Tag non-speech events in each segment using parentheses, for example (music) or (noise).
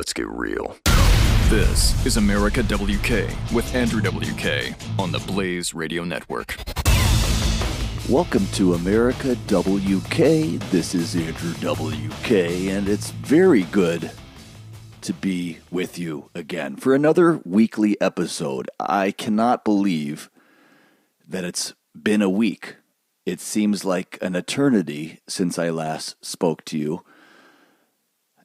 let's get real. This is America WK with Andrew WK on the Blaze Radio Network. Welcome to America WK. This is Andrew WK, and it's very good to be with you again for another weekly episode. I cannot believe that it's been a week. It seems like an eternity since I last spoke to you.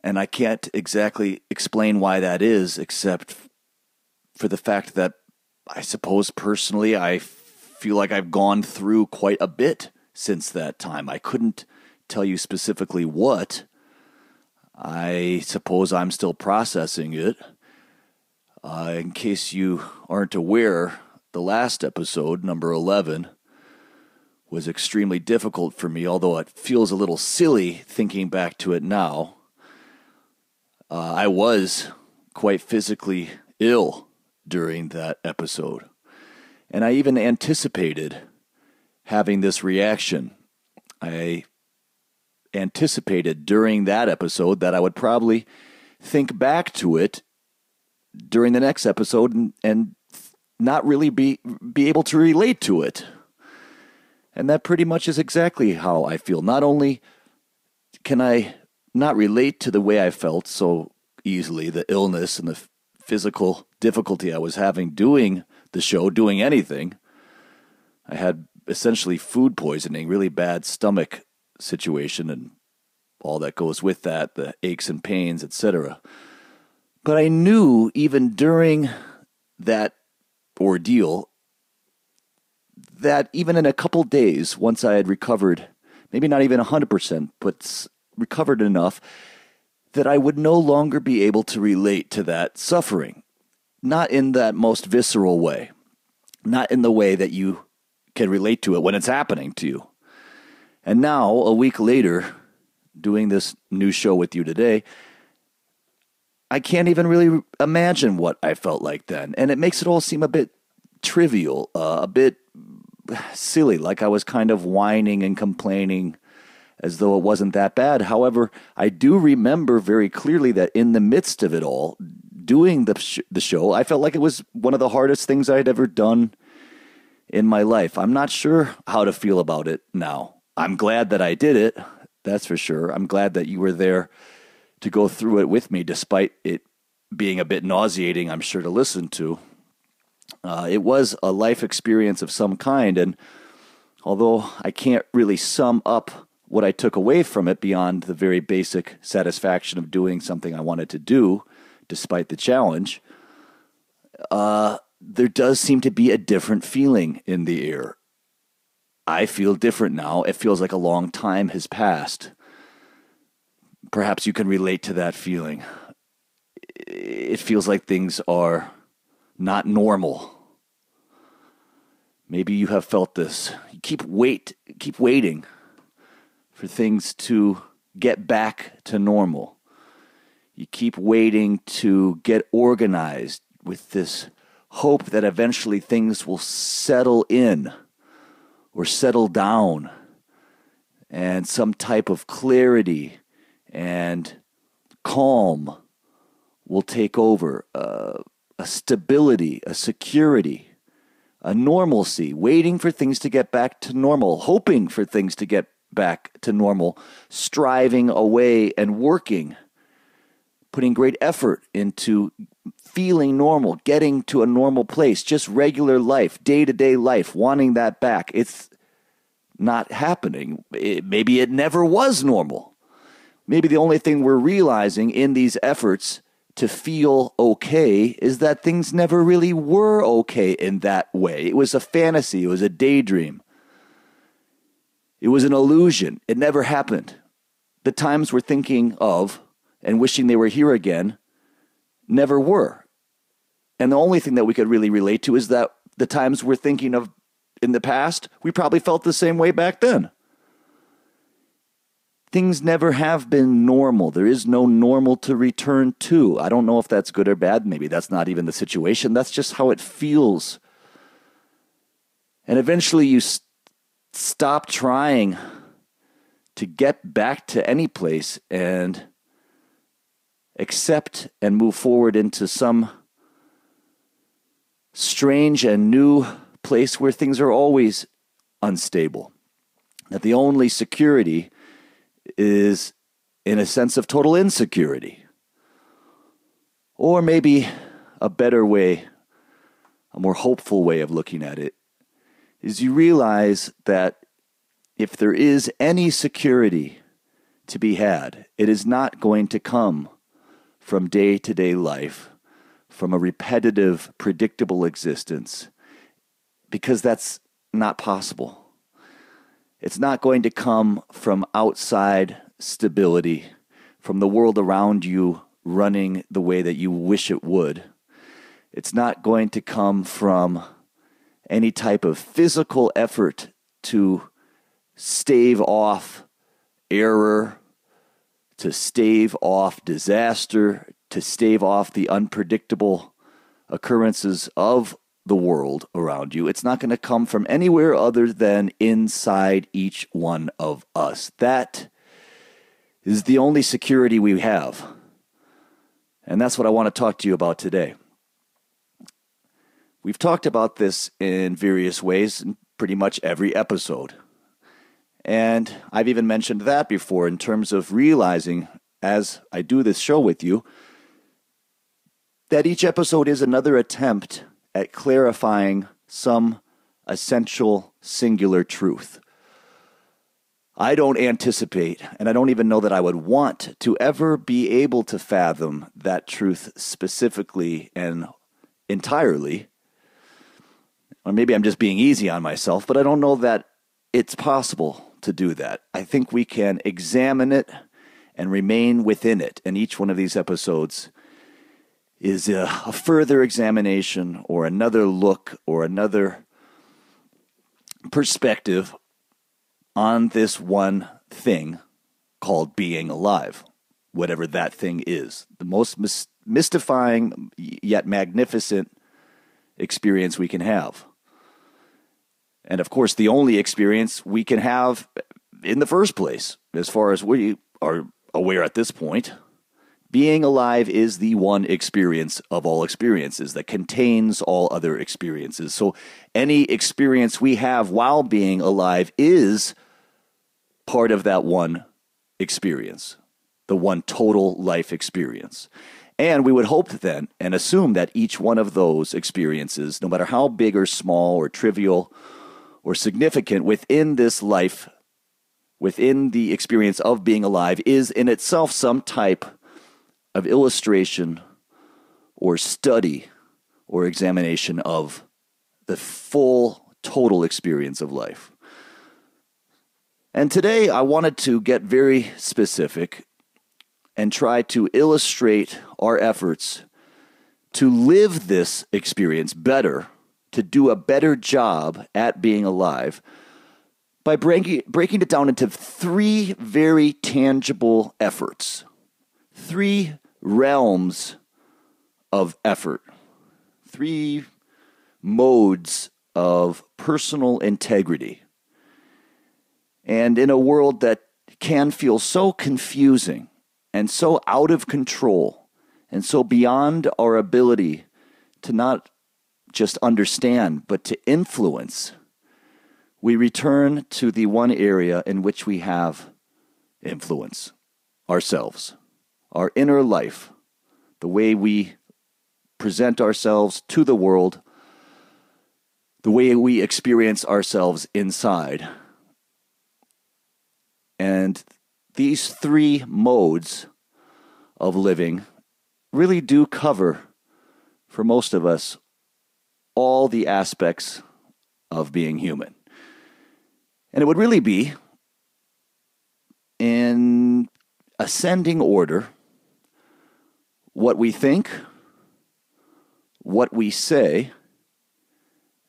And I can't exactly explain why that is, except for the fact that I suppose personally I feel like I've gone through quite a bit since that time. I couldn't tell you specifically what. I suppose I'm still processing it. Uh, in case you aren't aware, the last episode, number 11, was extremely difficult for me, although it feels a little silly thinking back to it now. Uh, I was quite physically ill during that episode. And I even anticipated having this reaction. I anticipated during that episode that I would probably think back to it during the next episode and, and not really be be able to relate to it. And that pretty much is exactly how I feel. Not only can I not relate to the way I felt so easily, the illness and the physical difficulty I was having doing the show, doing anything. I had essentially food poisoning, really bad stomach situation, and all that goes with that, the aches and pains, etc. But I knew even during that ordeal that even in a couple days, once I had recovered, maybe not even 100%, but recovered enough, that I would no longer be able to relate to that suffering. Not in that most visceral way, not in the way that you can relate to it when it's happening to you. And now, a week later, doing this new show with you today, I can't even really imagine what I felt like then. And it makes it all seem a bit trivial, uh, a bit silly, like I was kind of whining and complaining as though it wasn't that bad. However, I do remember very clearly that in the midst of it all, doing the, sh- the show, I felt like it was one of the hardest things I'd ever done in my life. I'm not sure how to feel about it now. I'm glad that I did it, that's for sure. I'm glad that you were there to go through it with me, despite it being a bit nauseating, I'm sure, to listen to. Uh, it was a life experience of some kind, and although I can't really sum up what I took away from it beyond the very basic satisfaction of doing something I wanted to do, despite the challenge, uh, there does seem to be a different feeling in the air. I feel different now. It feels like a long time has passed. Perhaps you can relate to that feeling. It feels like things are not normal. Maybe you have felt this. You keep wait, keep waiting for things to get back to normal. You keep waiting to get organized with this hope that eventually things will settle in or settle down and some type of clarity and calm will take over, uh, a stability, a security, a normalcy, waiting for things to get back to normal, hoping for things to get back to normal, striving away and working, putting great effort into feeling normal, getting to a normal place, just regular life, day to day life, wanting that back. It's not happening. It, maybe it never was normal. Maybe the only thing we're realizing in these efforts to feel okay is that things never really were okay in that way. It was a fantasy, it was a daydream. It was an illusion. It never happened. The times we're thinking of and wishing they were here again never were. And the only thing that we could really relate to is that the times we're thinking of in the past, we probably felt the same way back then. Things never have been normal. There is no normal to return to. I don't know if that's good or bad. Maybe that's not even the situation. That's just how it feels. And eventually you stop trying to get back to any place and accept and move forward into some strange and new place where things are always unstable. That the only security is in a sense of total insecurity. Or maybe a better way, a more hopeful way of looking at it, is you realize that if there is any security to be had, it is not going to come from day to day life, from a repetitive, predictable existence, because that's not possible. It's not going to come from outside stability, from the world around you running the way that you wish it would. It's not going to come from any type of physical effort to stave off error, to stave off disaster, to stave off the unpredictable occurrences of the world around you. It's not going to come from anywhere other than inside each one of us. That is the only security we have. And that's what I want to talk to you about today. We've talked about this in various ways in pretty much every episode. And I've even mentioned that before in terms of realizing as I do this show with you that each episode is another attempt at clarifying some essential singular truth. I don't anticipate, and I don't even know that I would want to ever be able to fathom that truth specifically and entirely. Or maybe I'm just being easy on myself, but I don't know that it's possible to do that. I think we can examine it and remain within it. And each one of these episodes is a, a further examination or another look or another perspective on this one thing called being alive, whatever that thing is. The most mis- mystifying yet magnificent experience we can have. And of course, the only experience we can have in the first place, as far as we are aware at this point. Being alive is the one experience of all experiences that contains all other experiences. So, any experience we have while being alive is part of that one experience, the one total life experience. And we would hope then and assume that each one of those experiences, no matter how big or small or trivial or significant within this life, within the experience of being alive, is in itself some type of illustration or study or examination of the full total experience of life. And today I wanted to get very specific and try to illustrate our efforts to live this experience better, to do a better job at being alive by breaking, breaking it down into three very tangible efforts, three realms of effort, three modes of personal integrity. And in a world that can feel so confusing and so out of control and so beyond our ability to not just understand, but to influence, we return to the one area in which we have influence ourselves, our inner life, the way we present ourselves to the world, the way we experience ourselves inside. And these three modes of living really do cover, for most of us, all the aspects of being human. And it would really be in ascending order what we think, what we say,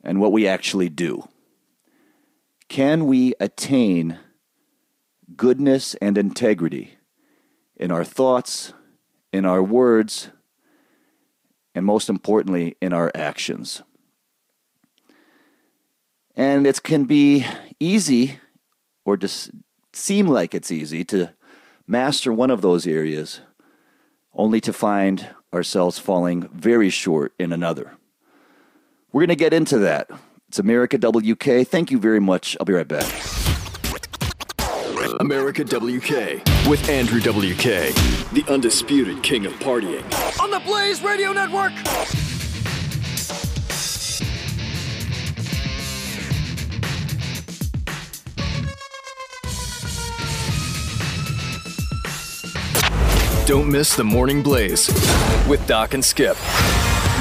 and what we actually do. Can we attain goodness and integrity in our thoughts, in our words, and most importantly, in our actions. And it can be easy, or just seem like it's easy, to master one of those areas only to find ourselves falling very short in another. We're going to get into that. It's America WK. Thank you very much. I'll be right back. America WK with Andrew WK, the undisputed king of partying. On the Blaze Radio Network! Don't miss the Morning Blaze with Doc and Skip.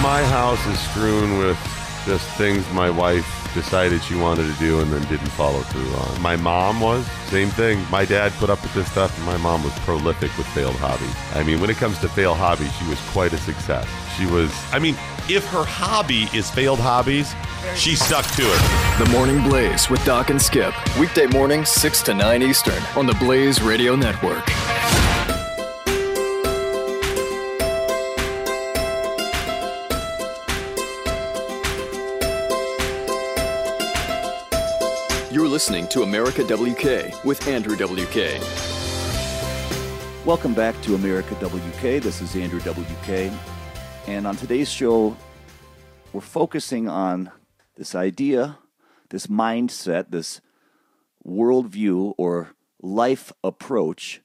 My house is strewn with just things my wife decided she wanted to do and then didn't follow through on. My mom was, same thing. My dad put up with this stuff, and my mom was prolific with failed hobbies. I mean, when it comes to failed hobbies, she was quite a success. She was, I mean, if her hobby is failed hobbies, she stuck to it. The Morning Blaze with Doc and Skip. Weekday mornings, 6 to 9 Eastern on the Blaze Radio Network. Listening to America WK with Andrew WK. Welcome back to America WK. This is Andrew WK. And on today's show, we're focusing on this idea, this mindset, this worldview or life approach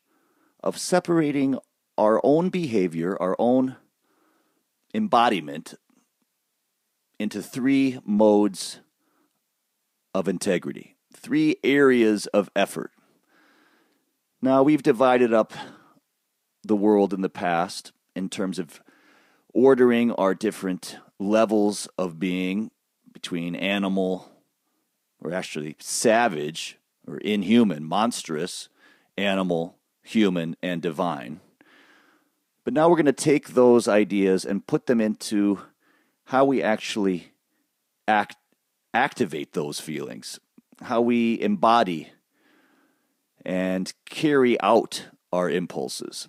of separating our own behavior, our own embodiment into three modes of integrity, three areas of effort. Now, we've divided up the world in the past in terms of ordering our different levels of being between animal, or actually savage, or inhuman, monstrous, animal, human, and divine. But now we're going to take those ideas and put them into how we actually act, activate those feelings, how we embody and carry out our impulses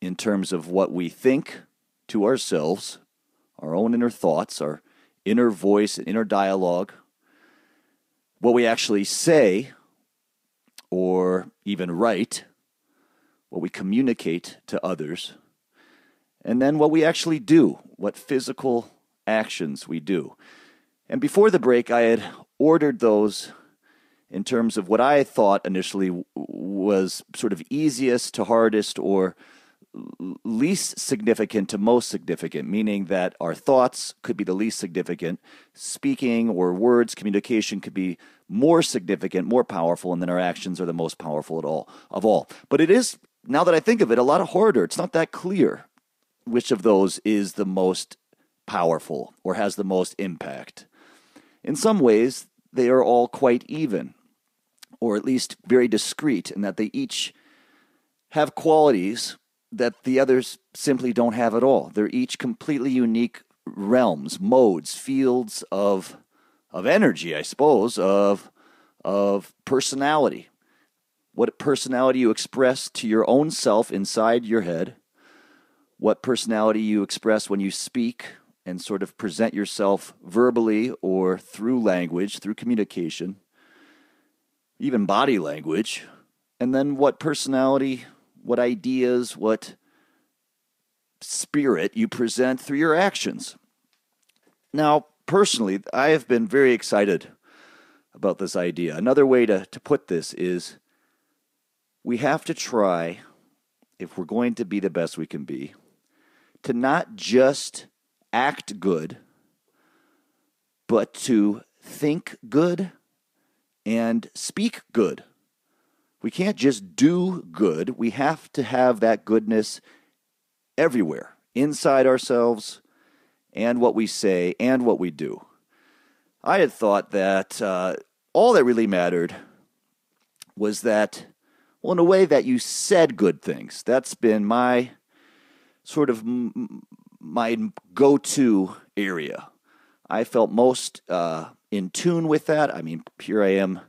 in terms of what we think to ourselves, our own inner thoughts, our inner voice and inner dialogue, what we actually say or even write, what we communicate to others, and then what we actually do, what physical actions we do. And before the break, I had ordered those in terms of what I thought initially was sort of easiest to hardest or least significant to most significant, meaning that our thoughts could be the least significant, speaking or words, communication could be more significant, more powerful, and then our actions are the most powerful at all of all. But it is, now that I think of it, a lot harder. It's not that clear which of those is the most powerful or has the most impact. In some ways, they are all quite even, or at least very discrete, in that they each have qualities that the others simply don't have at all. They're each completely unique realms, modes, fields of of energy, I suppose, of of personality. What personality you express to your own self inside your head, what personality you express when you speak and sort of present yourself verbally or through language, through communication, even body language, and then what personality what ideas, what spirit you present through your actions. Now, personally, I have been very excited about this idea. Another way to, to put this is we have to try, if we're going to be the best we can be, to not just act good, but to think good and speak good. We can't just do good. We have to have that goodness everywhere, inside ourselves, and what we say, and what we do. I had thought that uh, all that really mattered was that, well, in a way, that you said good things. That's been my sort of m- my go to area. I felt most uh, in tune with that. I mean, here I am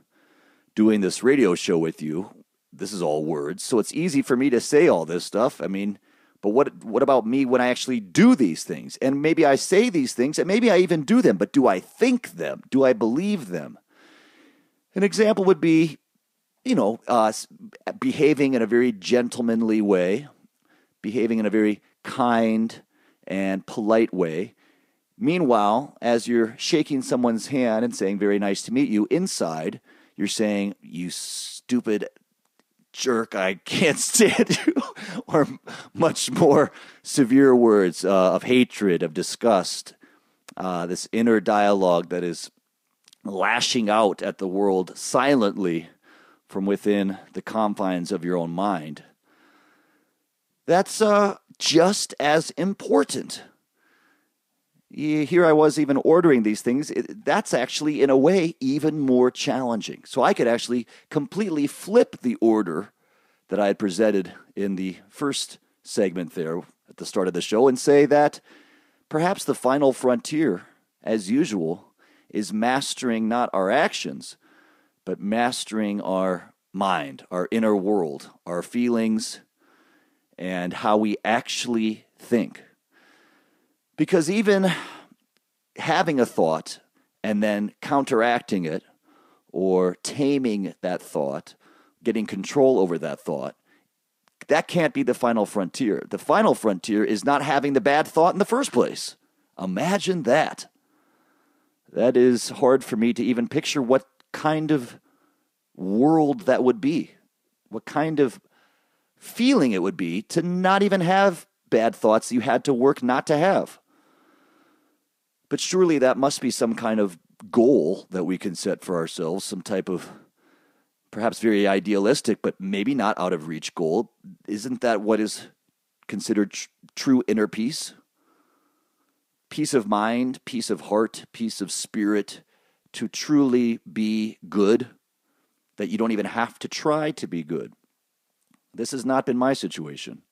doing this radio show with you. This is all words, so it's easy for me to say all this stuff. I mean, but what what about me when I actually do these things? And maybe I say these things, and maybe I even do them, but do I think them? Do I believe them? An example would be, you know, uh, behaving in a very gentlemanly way, behaving in a very kind and polite way. Meanwhile, as you're shaking someone's hand and saying, Very nice to meet you, inside, you're saying, You stupid jerk, I can't (laughs) stand you, or much more severe words uh, of hatred, of disgust, uh, this inner dialogue that is lashing out at the world silently from within the confines of your own mind. That's uh, just as important. Here I was even ordering these things. That's actually, in a way, even more challenging. So I could actually completely flip the order that I had presented in the first segment there at the start of the show and say that perhaps the final frontier, as usual, is mastering not our actions, but mastering our mind, our inner world, our feelings, and how we actually think. Because even having a thought and then counteracting it or taming that thought, getting control over that thought, that can't be the final frontier. The final frontier is not having the bad thought in the first place. Imagine that. That is hard for me to even picture what kind of world that would be, what kind of feeling it would be to not even have bad thoughts you had to work not to have. But surely that must be some kind of goal that we can set for ourselves, some type of perhaps very idealistic, but maybe not out of reach goal. Isn't that what is considered tr- true inner peace? Peace of mind, peace of heart, peace of spirit, to truly be good, that you don't even have to try to be good. This has not been my situation.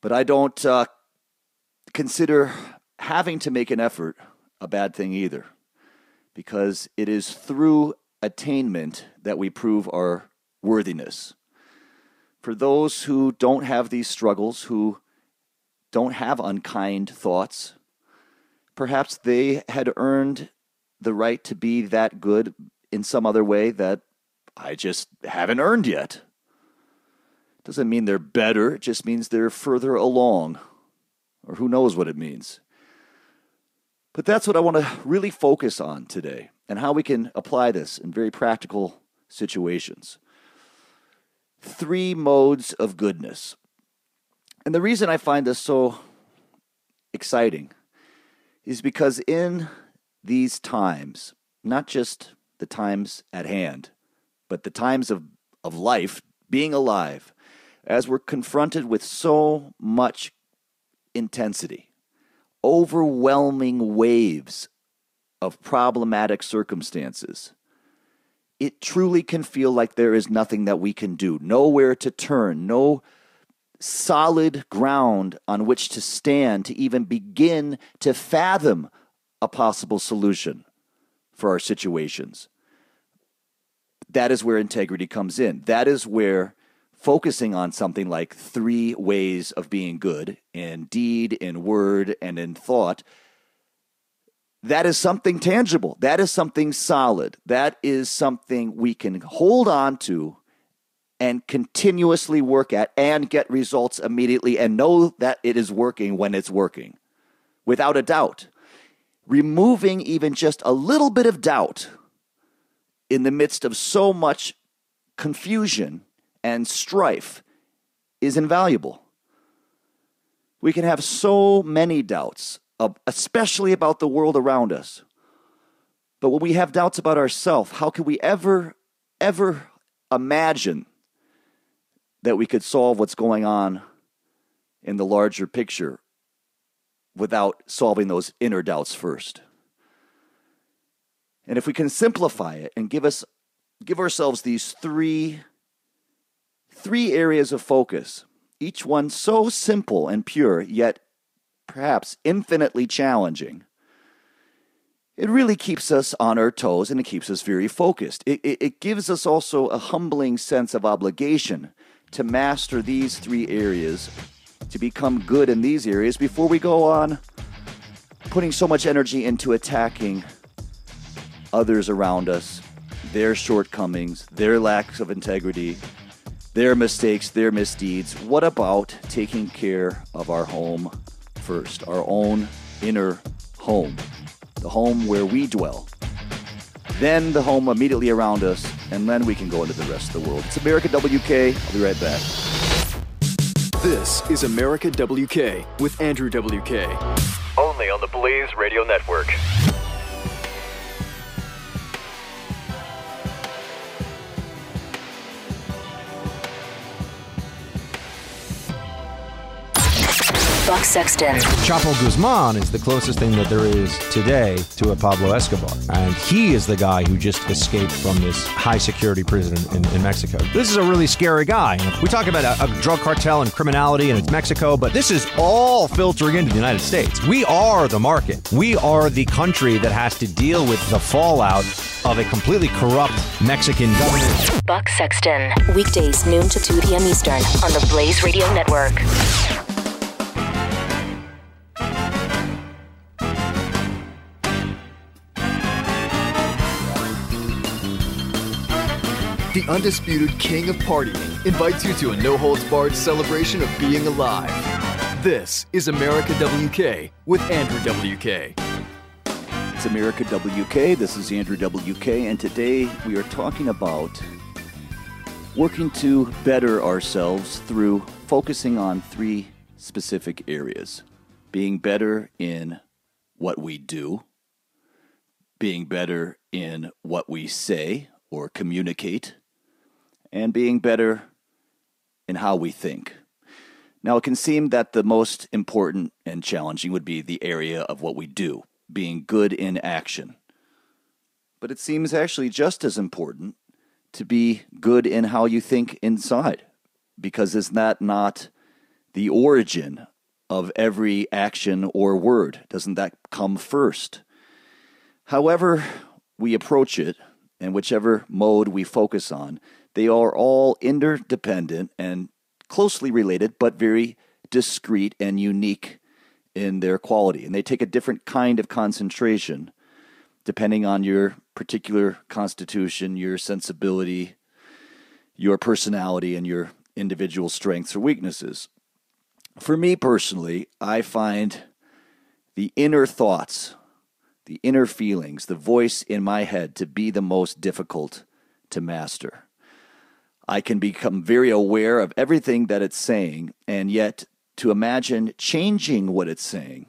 But I don't uh, consider having to make an effort a bad thing either, because it is through attainment that we prove our worthiness. For those who don't have these struggles, who don't have unkind thoughts, perhaps they had earned the right to be that good in some other way that I just haven't earned yet. Doesn't mean they're better, it just means they're further along. Or who knows what it means. But that's what I want to really focus on today and how we can apply this in very practical situations. Three modes of goodness. And the reason I find this so exciting is because in these times, not just the times at hand, but the times of, of life, being alive, as we're confronted with so much intensity, overwhelming waves of problematic circumstances, it truly can feel like there is nothing that we can do, nowhere to turn, no solid ground on which to stand to even begin to fathom a possible solution for our situations. That is where integrity comes in. That is where focusing on something like three ways of being good in deed, in word, and in thought that is something tangible. That is something solid. That is something we can hold on to and continuously work at and get results immediately and know that it is working when it's working without a doubt. Removing even just a little bit of doubt in the midst of so much confusion and strife is invaluable. We can have so many doubts especially about the world around us. But when we have doubts about ourselves, how can we ever, ever imagine that we could solve what's going on in the larger picture without solving those inner doubts first? And if we can simplify it and give us give ourselves these three three areas of focus, each one so simple and pure, yet perhaps infinitely challenging, it really keeps us on our toes and it keeps us very focused. It, it, it, gives us also a humbling sense of obligation to master these three areas, to become good in these areas before we go on putting so much energy into attacking others around us, their shortcomings, their lacks of integrity, their mistakes, their misdeeds. What about taking care of our home first, our own inner home, the home where we dwell? Then the home immediately around us, and then we can go into the rest of the world. It's America WK. I'll be right back. This is America WK with Andrew WK. Only on the Blaze Radio Network. Buck Sexton. Chapo Guzman is the closest thing that there is today to a Pablo Escobar. And he is the guy who just escaped from this high security prison in, in Mexico. This is a really scary guy. We talk about a, a drug cartel and criminality and it's Mexico, but this is all filtering into the United States. We are the market. We are the country that has to deal with the fallout of a completely corrupt Mexican government. Buck Sexton. Weekdays, noon to 2 p.m. Eastern on the Blaze Radio Network. The undisputed king of partying invites you to a no holds barred celebration of being alive. This is America WK with Andrew WK. It's America WK. This is Andrew WK, and today we are talking about working to better ourselves through focusing on three specific areas being better in what we do, being better in what we say or communicate, and being better in how we think. Now, it can seem that the most important and challenging would be the area of what we do, being good in action. But it seems actually just as important to be good in how you think inside, because is that not the origin of every action or word? Doesn't that come first? However, we approach it, and whichever mode we focus on, they are all interdependent and closely related, but very discrete and unique in their quality. And they take a different kind of concentration depending on your particular constitution, your sensibility, your personality, and your individual strengths or weaknesses. For me personally, I find the inner thoughts, the inner feelings, the voice in my head to be the most difficult to master. I can become very aware of everything that it's saying, and yet to imagine changing what it's saying,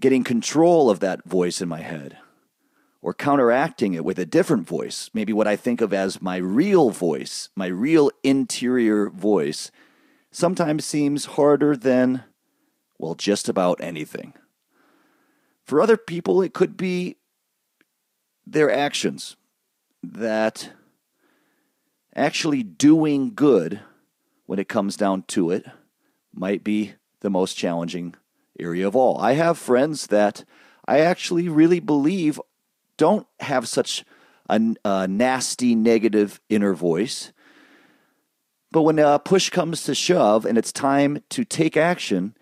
getting control of that voice in my head, or counteracting it with a different voice, maybe what I think of as my real voice, my real interior voice, sometimes seems harder than, well, just about anything. For other people, it could be their actions that actually doing good when it comes down to it might be the most challenging area of all. I have friends that I actually really believe don't have such a, a nasty, negative inner voice. But when a push comes to shove and it's time to take action,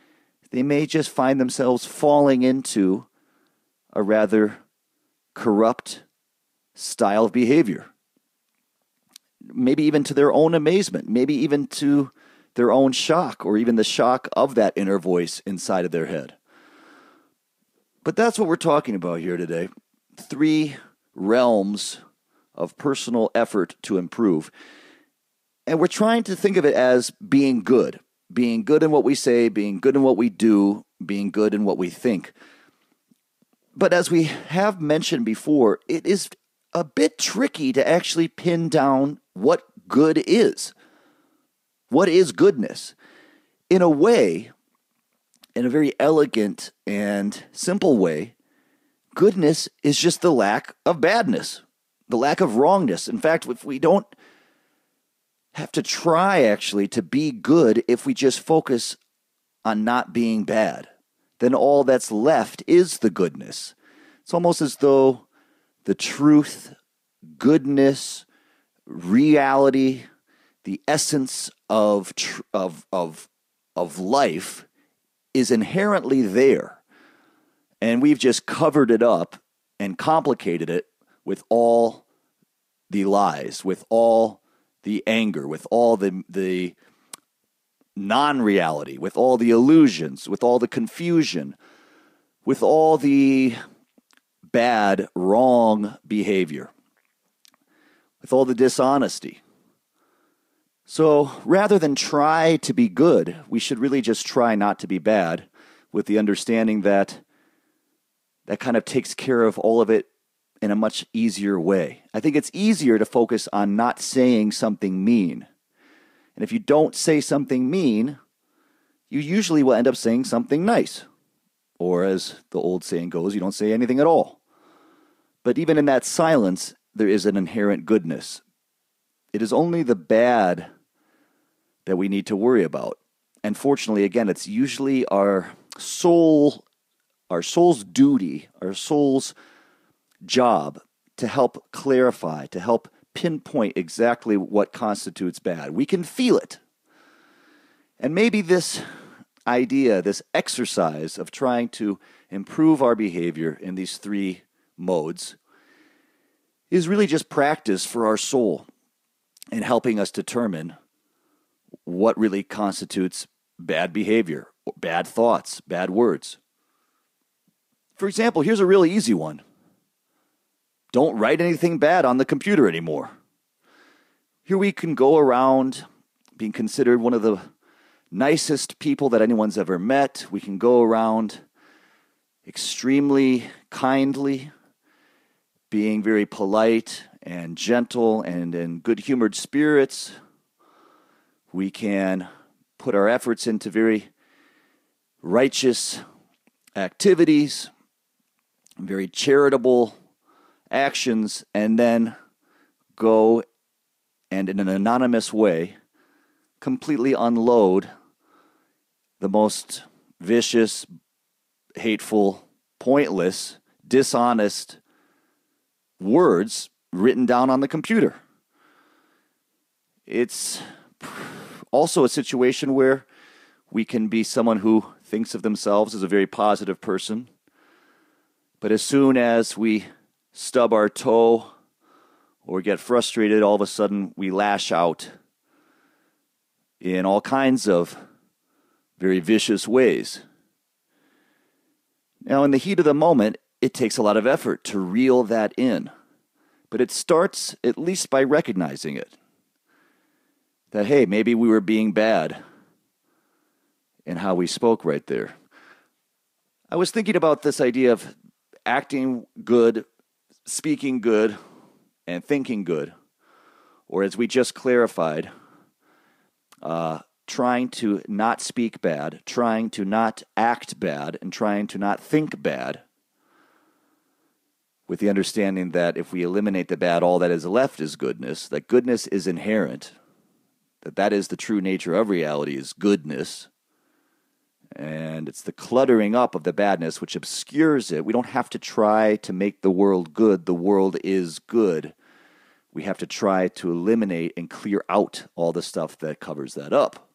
they may just find themselves falling into a rather corrupt style of behavior maybe even to their own amazement, maybe even to their own shock, or even the shock of that inner voice inside of their head. But that's what we're talking about here today. Three realms of personal effort to improve. And we're trying to think of it as being good, being good in what we say, being good in what we do, being good in what we think. But as we have mentioned before, it is a bit tricky to actually pin down what good is. What is goodness? In a way, in a very elegant and simple way, goodness is just the lack of badness, the lack of wrongness. In fact, if we don't have to try actually to be good, if we just focus on not being bad, then all that's left is the goodness. It's almost as though the truth, goodness, reality, the essence of tr- of of of life is inherently there. And we've just covered it up and complicated it with all the lies, with all the anger, with all the the non-reality, with all the illusions, with all the confusion, with all the bad, wrong behavior, with all the dishonesty. So rather than try to be good, we should really just try not to be bad with the understanding that that kind of takes care of all of it in a much easier way. I think it's easier to focus on not saying something mean. And if you don't say something mean, you usually will end up saying something nice. Or as the old saying goes, you don't say anything at all. But even in that silence, there is an inherent goodness. It is only the bad that we need to worry about. And fortunately, again, it's usually our soul, our soul's duty, our soul's job to help clarify, to help pinpoint exactly what constitutes bad. We can feel it. And maybe this idea, this exercise of trying to improve our behavior in these three modes, is really just practice for our soul in helping us determine what really constitutes bad behavior, bad thoughts, bad words. For example, here's a really easy one don't write anything bad on the computer anymore. Here we can go around being considered one of the nicest people that anyone's ever met. We can go around extremely kindly, being very polite and gentle and in good humored spirits. We can put our efforts into very righteous activities, very charitable actions, and then go and in an anonymous way completely unload the most vicious, hateful, pointless, dishonest words written down on the computer. It's also a situation where we can be someone who thinks of themselves as a very positive person, but as soon as we stub our toe or get frustrated, all of a sudden we lash out in all kinds of very vicious ways. Now, in the heat of the moment, it takes a lot of effort to reel that in, but it starts at least by recognizing it. That, hey, maybe we were being bad in how we spoke right there. I was thinking about this idea of acting good, speaking good, and thinking good, or as we just clarified, uh, trying to not speak bad, trying to not act bad, and trying to not think bad, with the understanding that if we eliminate the bad, all that is left is goodness, that goodness is inherent, that that is the true nature of reality is goodness. And it's the cluttering up of the badness which obscures it. We don't have to try to make the world good. The world is good. We have to try to eliminate and clear out all the stuff that covers that up.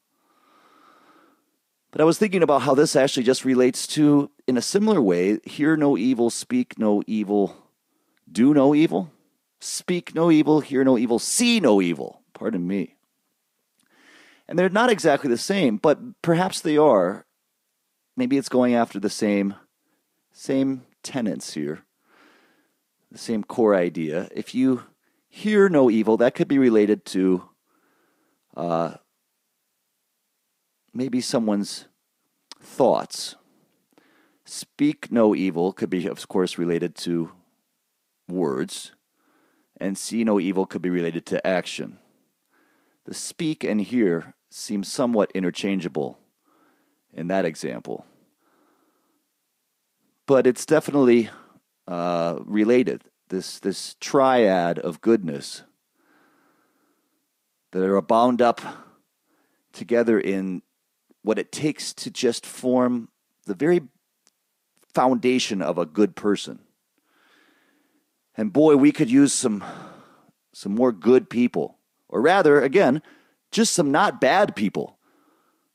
But I was thinking about how this actually just relates to, in a similar way, hear no evil, speak no evil, do no evil, speak no evil, hear no evil, see no evil. Pardon me. And they're not exactly the same, but perhaps they are. Maybe it's going after the same same tenets here. The same core idea. If you hear no evil, that could be related to uh, maybe someone's thoughts. Speak no evil could be, of course, related to words, and see no evil could be related to action. The speak and hear seem somewhat interchangeable in that example, but it's definitely uh, related. This this triad of goodness that are bound up together in what it takes to just form the very foundation of a good person. And boy, we could use some some more good people. Or rather, again, just some not bad people.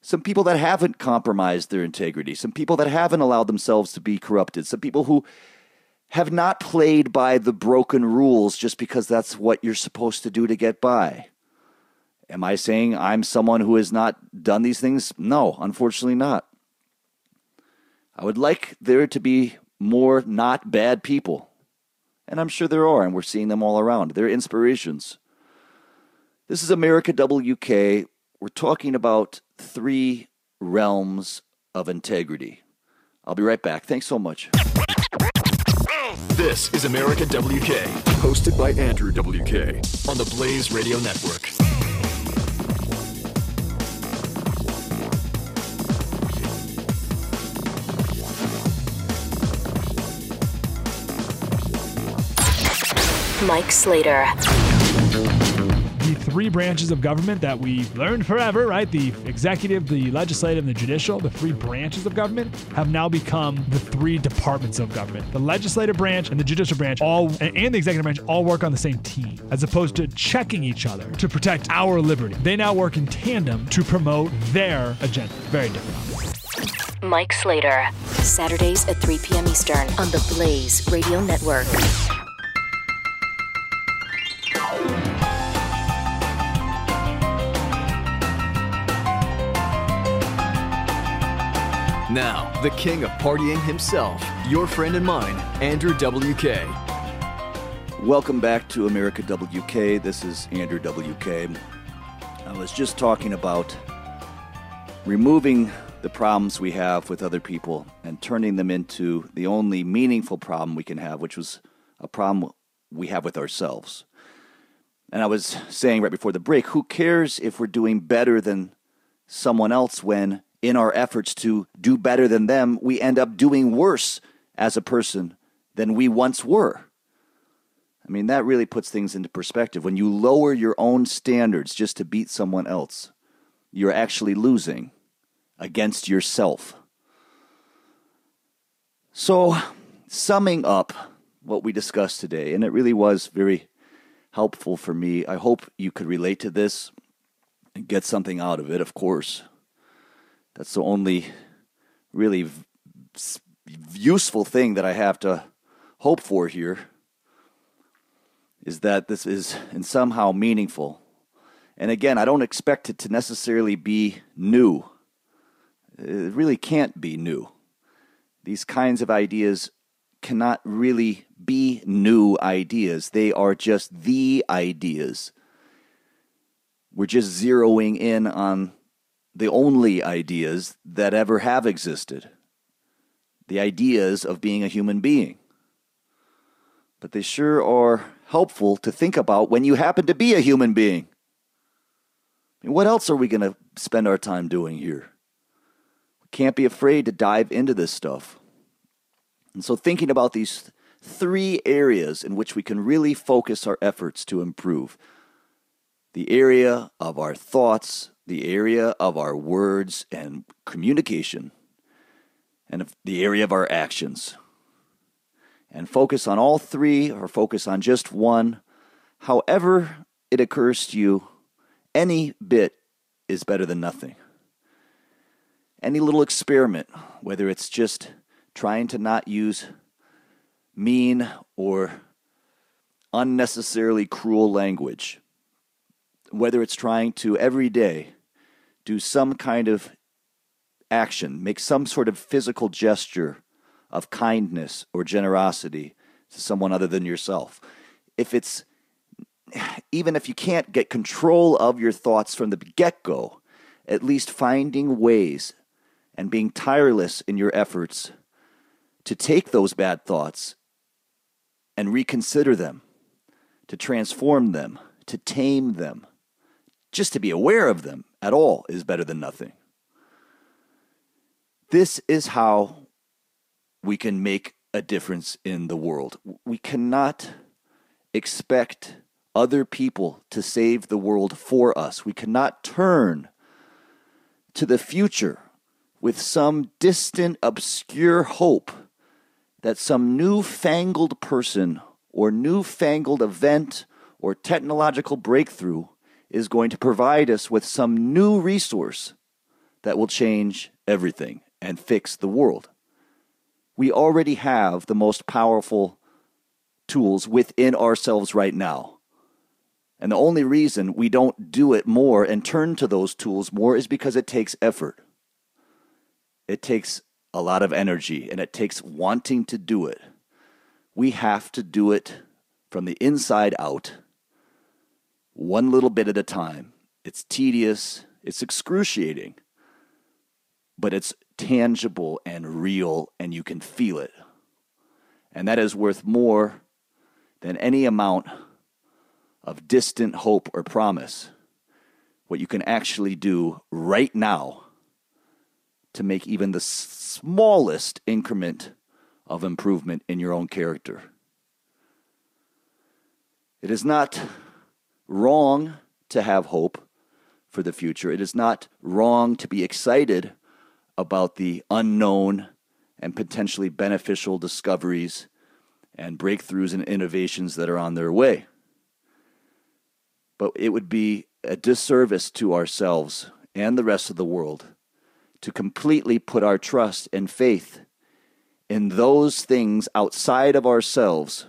Some people that haven't compromised their integrity, some people that haven't allowed themselves to be corrupted, some people who have not played by the broken rules just because that's what you're supposed to do to get by. Am I saying I'm someone who has not done these things? No, unfortunately not. I would like there to be more not bad people. And I'm sure there are, and we're seeing them all around. They're inspirations. This is America WK. We're talking about three realms of integrity. I'll be right back. Thanks so much. This is America WK, hosted by Andrew WK on the Blaze Radio Network. Mike Slater. the three branches of government that we've learned forever, right? The executive, the legislative, and the judicial, the three branches of government have now become the three departments of government. The legislative branch and the judicial branch all and the executive branch all work on the same team, as opposed to checking each other to protect our liberty. They now work in tandem to promote their agenda. Very different. Mike Slater. Saturdays at 3 p.m. Eastern on the Blaze Radio Network. Now, the king of partying himself, your friend and mine, Andrew WK. Welcome back to America WK. This is Andrew WK. I was just talking about removing the problems we have with other people and turning them into the only meaningful problem we can have, which was a problem we have with ourselves. And I was saying right before the break, who cares if we're doing better than someone else when, in our efforts to do better than them, we end up doing worse as a person than we once were? I mean, that really puts things into perspective. When you lower your own standards just to beat someone else, you're actually losing against yourself. So, summing up what we discussed today, and it really was very helpful for me. I hope you could relate to this and get something out of it, of course. That's the only really v- useful thing that I have to hope for here is that this is and somehow meaningful. And again, I don't expect it to necessarily be new. It really can't be new. These kinds of ideas cannot really be new ideas. They are just the ideas. We're just zeroing in on the only ideas that ever have existed the ideas of being a human being. But they sure are helpful to think about when you happen to be a human being. I mean, what else are we going to spend our time doing here? We can't be afraid to dive into this stuff. And so, thinking about these three areas in which we can really focus our efforts to improve the area of our thoughts, the area of our words and communication, and the area of our actions. And focus on all three or focus on just one. However, it occurs to you, any bit is better than nothing. Any little experiment, whether it's just trying to not use mean or unnecessarily cruel language, whether it's trying to every day do some kind of action, make some sort of physical gesture of kindness or generosity to someone other than yourself. If it's even if you can't get control of your thoughts from the get go, at least finding ways and being tireless in your efforts to take those bad thoughts and reconsider them, to transform them, to tame them, just to be aware of them at all is better than nothing. This is how we can make a difference in the world. We cannot expect other people to save the world for us. We cannot turn to the future with some distant, obscure hope that some newfangled person or newfangled event or technological breakthrough is going to provide us with some new resource that will change everything and fix the world. We already have the most powerful tools within ourselves right now. And the only reason we don't do it more and turn to those tools more is because it takes effort. It takes a lot of energy and it takes wanting to do it. We have to do it from the inside out, one little bit at a time. It's tedious, it's excruciating, but it's tangible and real, and you can feel it. And that is worth more than any amount of distant hope or promise. What you can actually do right now to make even the smallest increment of improvement in your own character. It is not wrong to have hope for the future. It is not wrong to be excited about the unknown and potentially beneficial discoveries and breakthroughs and innovations that are on their way. But it would be a disservice to ourselves and the rest of the world to completely put our trust and faith in those things outside of ourselves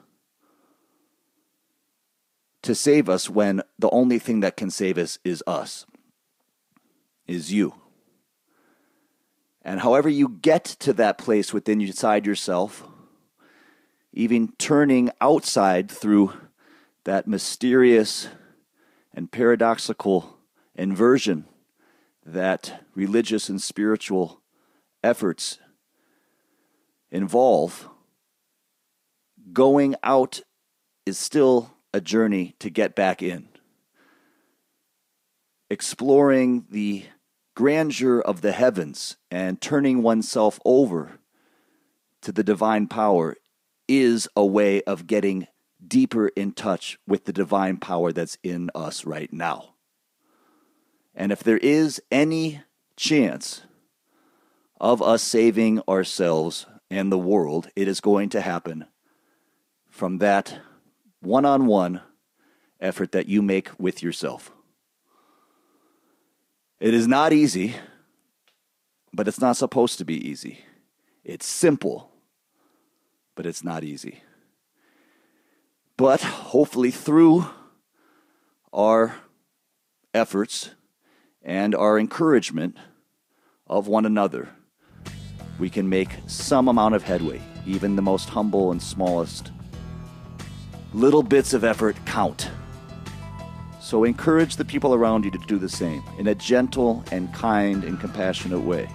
to save us when the only thing that can save us is us, is you. And however you get to that place within inside yourself, even turning outside through that mysterious and paradoxical inversion that religious and spiritual efforts involve, going out is still a journey to get back in. Exploring the grandeur of the heavens and turning oneself over to the divine power is a way of getting deeper in touch with the divine power that's in us right now. And if there is any chance of us saving ourselves and the world, it is going to happen from that one on one effort that you make with yourself. It is not easy, but it's not supposed to be easy. It's simple, but it's not easy. But hopefully, through our efforts and our encouragement of one another, we can make some amount of headway, even the most humble and smallest. Little bits of effort count. So encourage the people around you to do the same in a gentle and kind and compassionate way.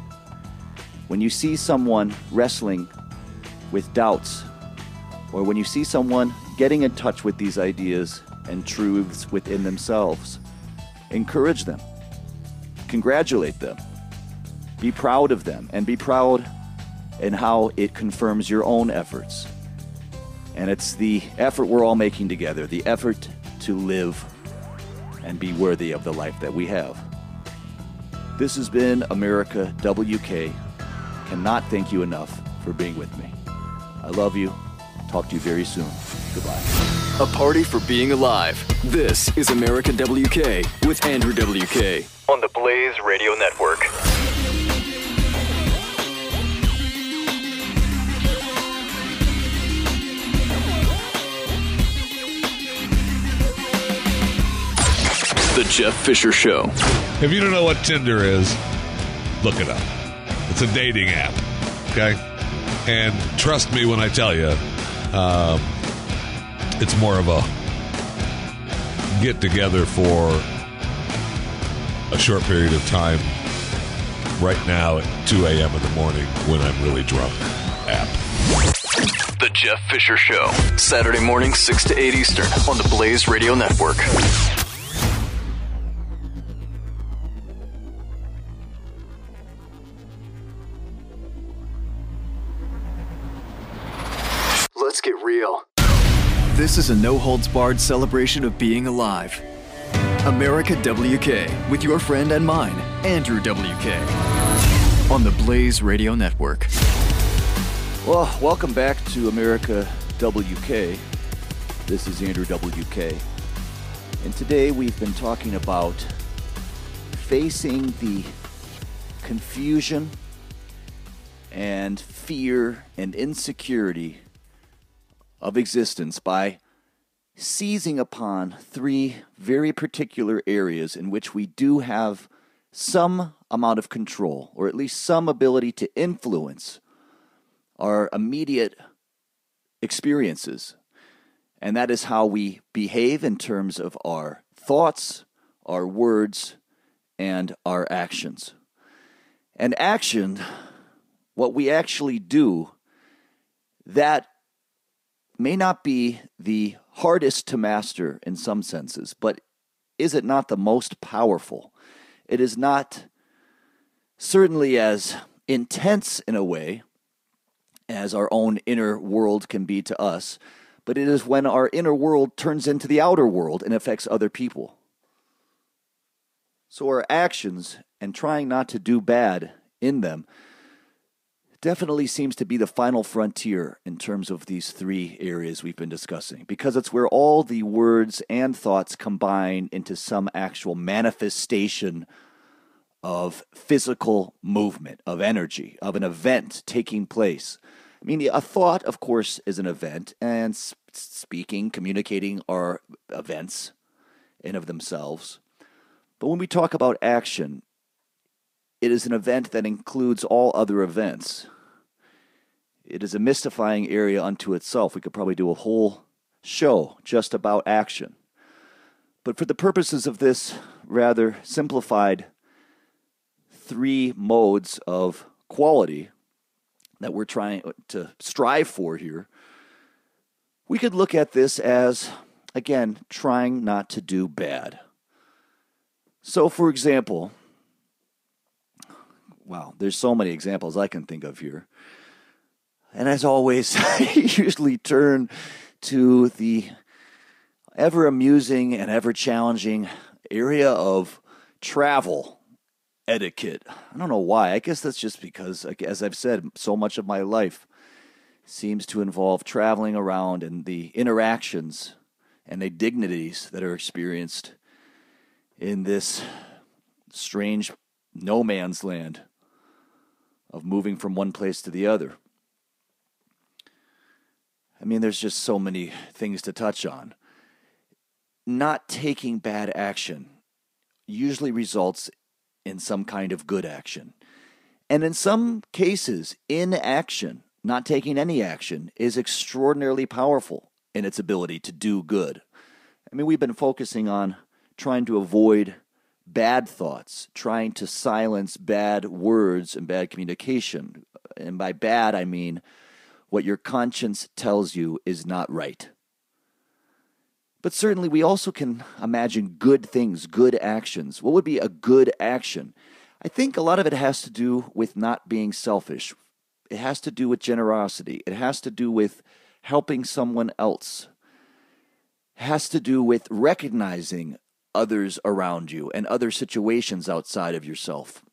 When you see someone wrestling with doubts, or when you see someone getting in touch with these ideas and truths within themselves, encourage them, congratulate them, be proud of them, and be proud in how it confirms your own efforts. And it's the effort we're all making together, the effort to live and be worthy of the life that we have. This has been America WK. Cannot thank you enough for being with me. I love you. Talk to you very soon. Goodbye. A party for being alive. This is America WK with Andrew WK. On the Blaze Radio Network. The Jeff Fisher Show. If you don't know what Tinder is, look it up. It's a dating app, okay? And trust me when I tell you, um, it's more of a get together for a short period of time right now at 2 a.m. in the morning when I'm really drunk app. The Jeff Fisher Show. Saturday morning, 6 to 8 Eastern on the Blaze Radio Network. No holds barred celebration of being alive. America WK with your friend and mine, Andrew WK. On the Blaze Radio Network. Well, welcome back to America WK. This is Andrew WK. And today we've been talking about facing the confusion and fear and insecurity of existence by seizing upon three very particular areas in which we do have some amount of control, or at least some ability to influence our immediate experiences. And that is how we behave in terms of our thoughts, our words, and our actions. And action, what we actually do, that may not be the hardest to master in some senses, but is it not the most powerful? It is not certainly as intense in a way as our own inner world can be to us, but it is when our inner world turns into the outer world and affects other people. So our actions and trying not to do bad in them definitely seems to be the final frontier in terms of these three areas we've been discussing because it's where all the words and thoughts combine into some actual manifestation of physical movement, of energy, of an event taking place. I mean, a thought, of course, is an event, and speaking, communicating are events in of themselves. But when we talk about action, it is an event that includes all other events. It is a mystifying area unto itself. We could probably do a whole show just about action. But for the purposes of this rather simplified three modes of quality that we're trying to strive for here, we could look at this as, again, trying not to do bad. So, for example, wow, there's so many examples I can think of here. And as always, (laughs) I usually turn to the ever amusing and ever challenging area of travel etiquette. I don't know why. I guess that's just because, as I've said, so much of my life seems to involve traveling around and the interactions and the dignities that are experienced in this strange no man's land of moving from one place to the other. I mean, there's just so many things to touch on. Not taking bad action usually results in some kind of good action. And in some cases, inaction, not taking any action, is extraordinarily powerful in its ability to do good. I mean, we've been focusing on trying to avoid bad thoughts, trying to silence bad words and bad communication. And by bad, I mean what your conscience tells you is not right. But certainly, we also can imagine good things, good actions. What would be a good action? I think a lot of it has to do with not being selfish. It has to do with generosity. It has to do with helping someone else. It has to do with recognizing others around you and other situations outside of yourself.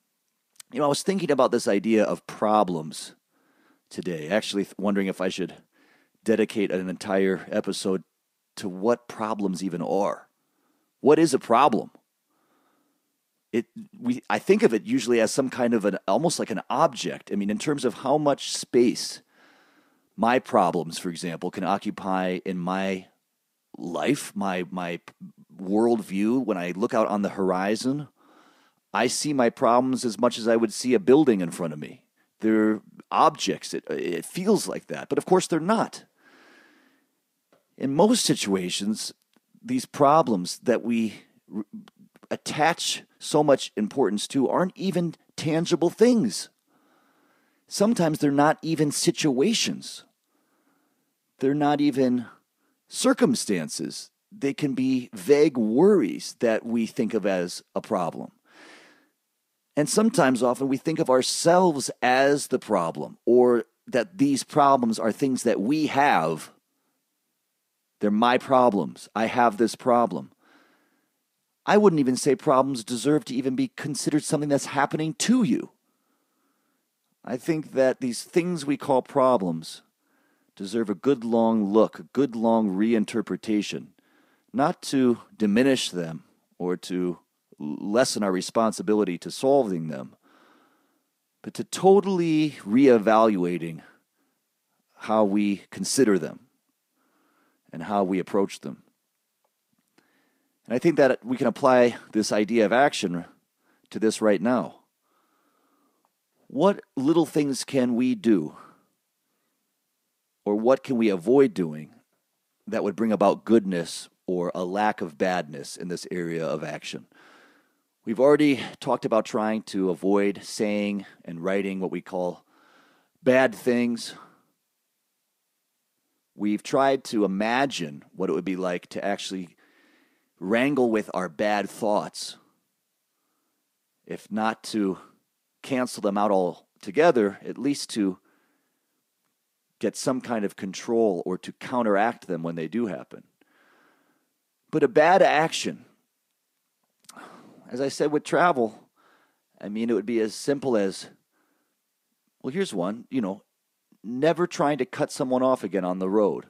You know, I was thinking about this idea of problems today. Actually, wondering if I should dedicate an entire episode to what problems even are. What is a problem? It we I think of it usually as some kind of an almost like an object. I mean, in terms of how much space my problems, for example, can occupy in my life, my my worldview. When I look out on the horizon, I see my problems as much as I would see a building in front of me. They're objects. It, it feels like that. But of course, they're not. In most situations, these problems that we r- attach so much importance to aren't even tangible things. Sometimes they're not even situations, they're not even circumstances. They can be vague worries that we think of as a problem. And sometimes, often, we think of ourselves as the problem, or that these problems are things that we have. They're my problems. I have this problem. I wouldn't even say problems deserve to even be considered something that's happening to you. I think that these things we call problems deserve a good long look, a good long reinterpretation, not to diminish them or to lessen our responsibility to solving them, but to totally reevaluating how we consider them and how we approach them. And I think that we can apply this idea of action to this right now. What little things can we do, or what can we avoid doing that would bring about goodness or a lack of badness in this area of action? We've already talked about trying to avoid saying and writing what we call bad things. We've tried to imagine what it would be like to actually wrangle with our bad thoughts, if not to cancel them out altogether, at least to get some kind of control or to counteract them when they do happen. But a bad action, as I said with travel, I mean, it would be as simple as well, here's one, you know, never trying to cut someone off again on the road,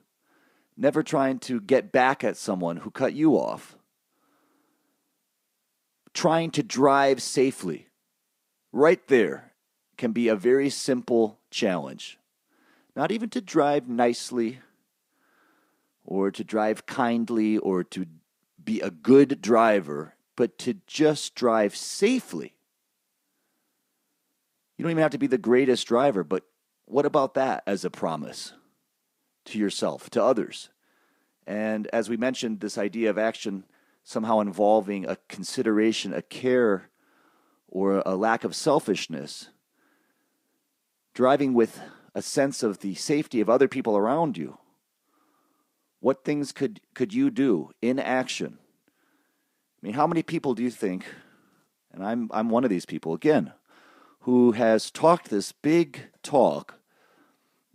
never trying to get back at someone who cut you off, trying to drive safely. Right there can be a very simple challenge. Not even to drive nicely or to drive kindly or to be a good driver, but to just drive safely. You don't even have to be the greatest driver, but what about that as a promise to yourself, to others? And as we mentioned, this idea of action somehow involving a consideration, a care, or a lack of selfishness, driving with a sense of the safety of other people around you. What things could, could you do in action? I mean, how many people do you think, and I'm, I'm one of these people again, who has talked this big talk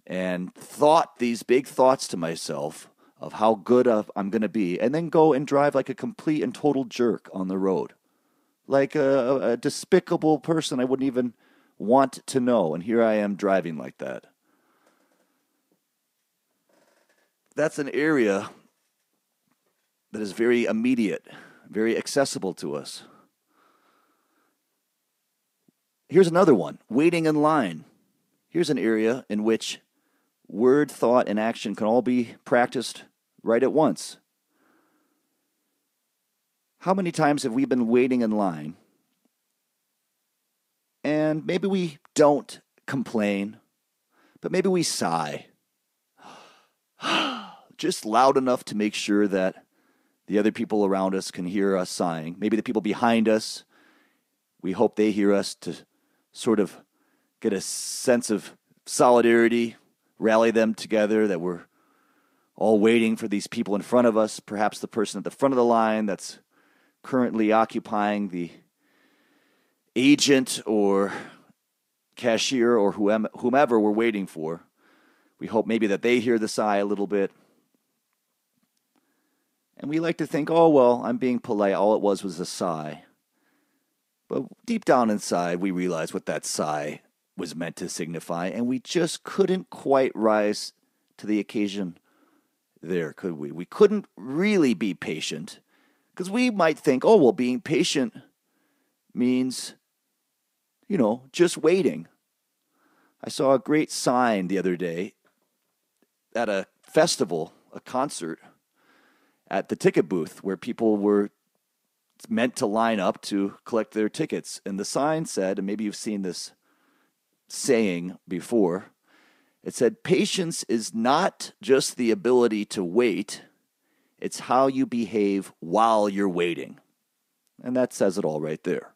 and thought these big thoughts to myself of how good I'm going to be, and then go and drive like a complete and total jerk on the road. Like a, a despicable person I wouldn't even want to know, and here I am driving like that. That's an area that is very immediate, very accessible to us. Here's another one waiting in line. Here's an area in which word, thought, and action can all be practiced right at once. How many times have we been waiting in line and maybe we don't complain, but maybe we sigh? Just loud enough to make sure that the other people around us can hear us sighing. Maybe the people behind us, we hope they hear us to sort of get a sense of solidarity, rally them together, that we're all waiting for these people in front of us, perhaps the person at the front of the line that's currently occupying the agent or cashier or whomever we're waiting for. We hope maybe that they hear the sigh a little bit. And we like to think, oh, well, I'm being polite. All it was was a sigh. But deep down inside, we realize what that sigh was meant to signify, and we just couldn't quite rise to the occasion there, could we? We couldn't really be patient because we might think, oh, well, being patient means, you know, just waiting. I saw a great sign the other day at a festival, a concert, at the ticket booth where people were meant to line up to collect their tickets. And the sign said, and maybe you've seen this saying before it said, Patience is not just the ability to wait, it's how you behave while you're waiting. And that says it all right there.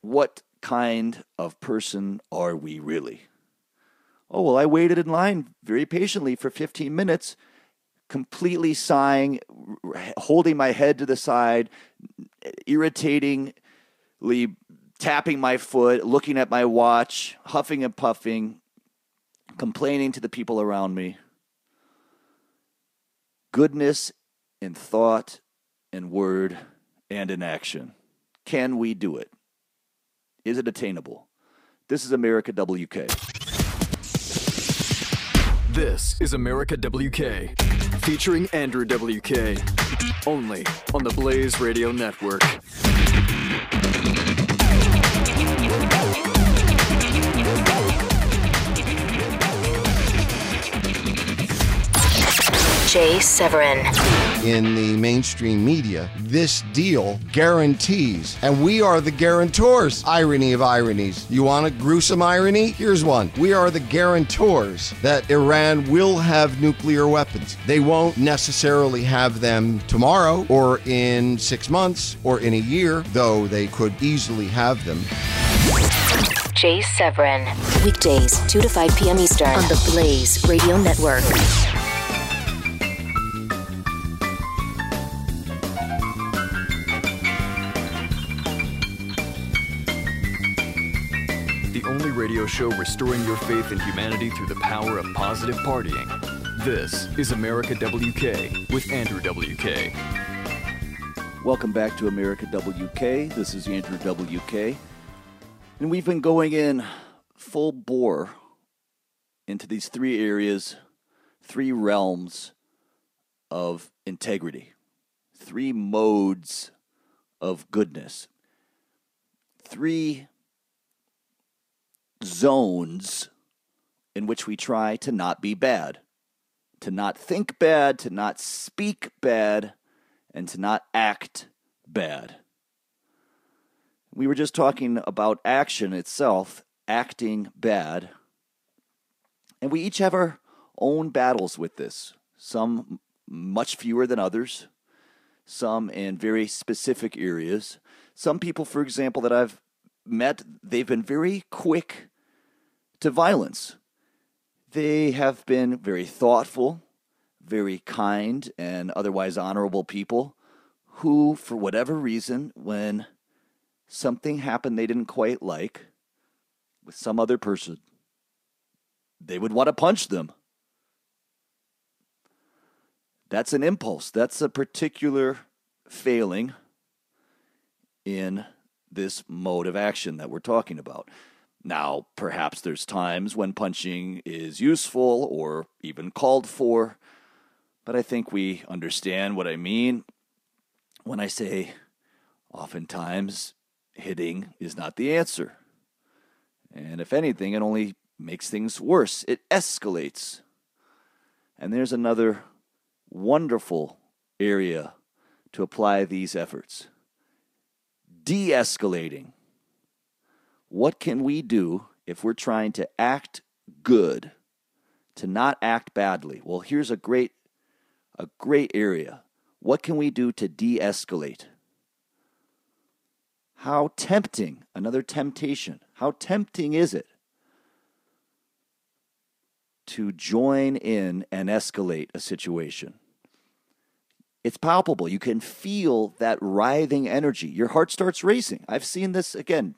What kind of person are we really? Oh, well, I waited in line very patiently for 15 minutes, completely sighing, holding my head to the side, irritatingly tapping my foot, looking at my watch, huffing and puffing, complaining to the people around me. Goodness in thought and word and in action. Can we do it? Is it attainable? This is America WK. This is America WK, featuring Andrew WK, only on the Blaze Radio Network. Jay Severin. In the mainstream media, this deal guarantees, and we are the guarantors. Irony of ironies. You want a gruesome irony? Here's one. We are the guarantors that Iran will have nuclear weapons. They won't necessarily have them tomorrow or in six months or in a year, though they could easily have them. Jay Severin. Weekdays, 2 to 5 p.m. Eastern on the Blaze Radio Network. Show restoring your faith in humanity through the power of positive partying. This is America WK with Andrew WK. Welcome back to America WK. This is Andrew WK. And we've been going in full bore into these three areas, three realms of integrity, three modes of goodness, three zones in which we try to not be bad, to not think bad, to not speak bad, and to not act bad. We were just talking about action itself, acting bad. And we each have our own battles with this, some much fewer than others, some in very specific areas. Some people, for example, that I've met, they've been very quick to violence. They have been very thoughtful, very kind, and otherwise honorable people who, for whatever reason, when something happened they didn't quite like with some other person, they would want to punch them. That's an impulse. That's a particular failing in this mode of action that we're talking about. Now, perhaps there's times when punching is useful or even called for, but I think we understand what I mean when I say oftentimes hitting is not the answer. And if anything, it only makes things worse, it escalates. And there's another wonderful area to apply these efforts de escalating. What can we do if we're trying to act good, to not act badly? Well, here's a great a great area. What can we do to de escalate? How tempting, another temptation, how tempting is it to join in and escalate a situation? It's palpable. You can feel that writhing energy. Your heart starts racing. I've seen this again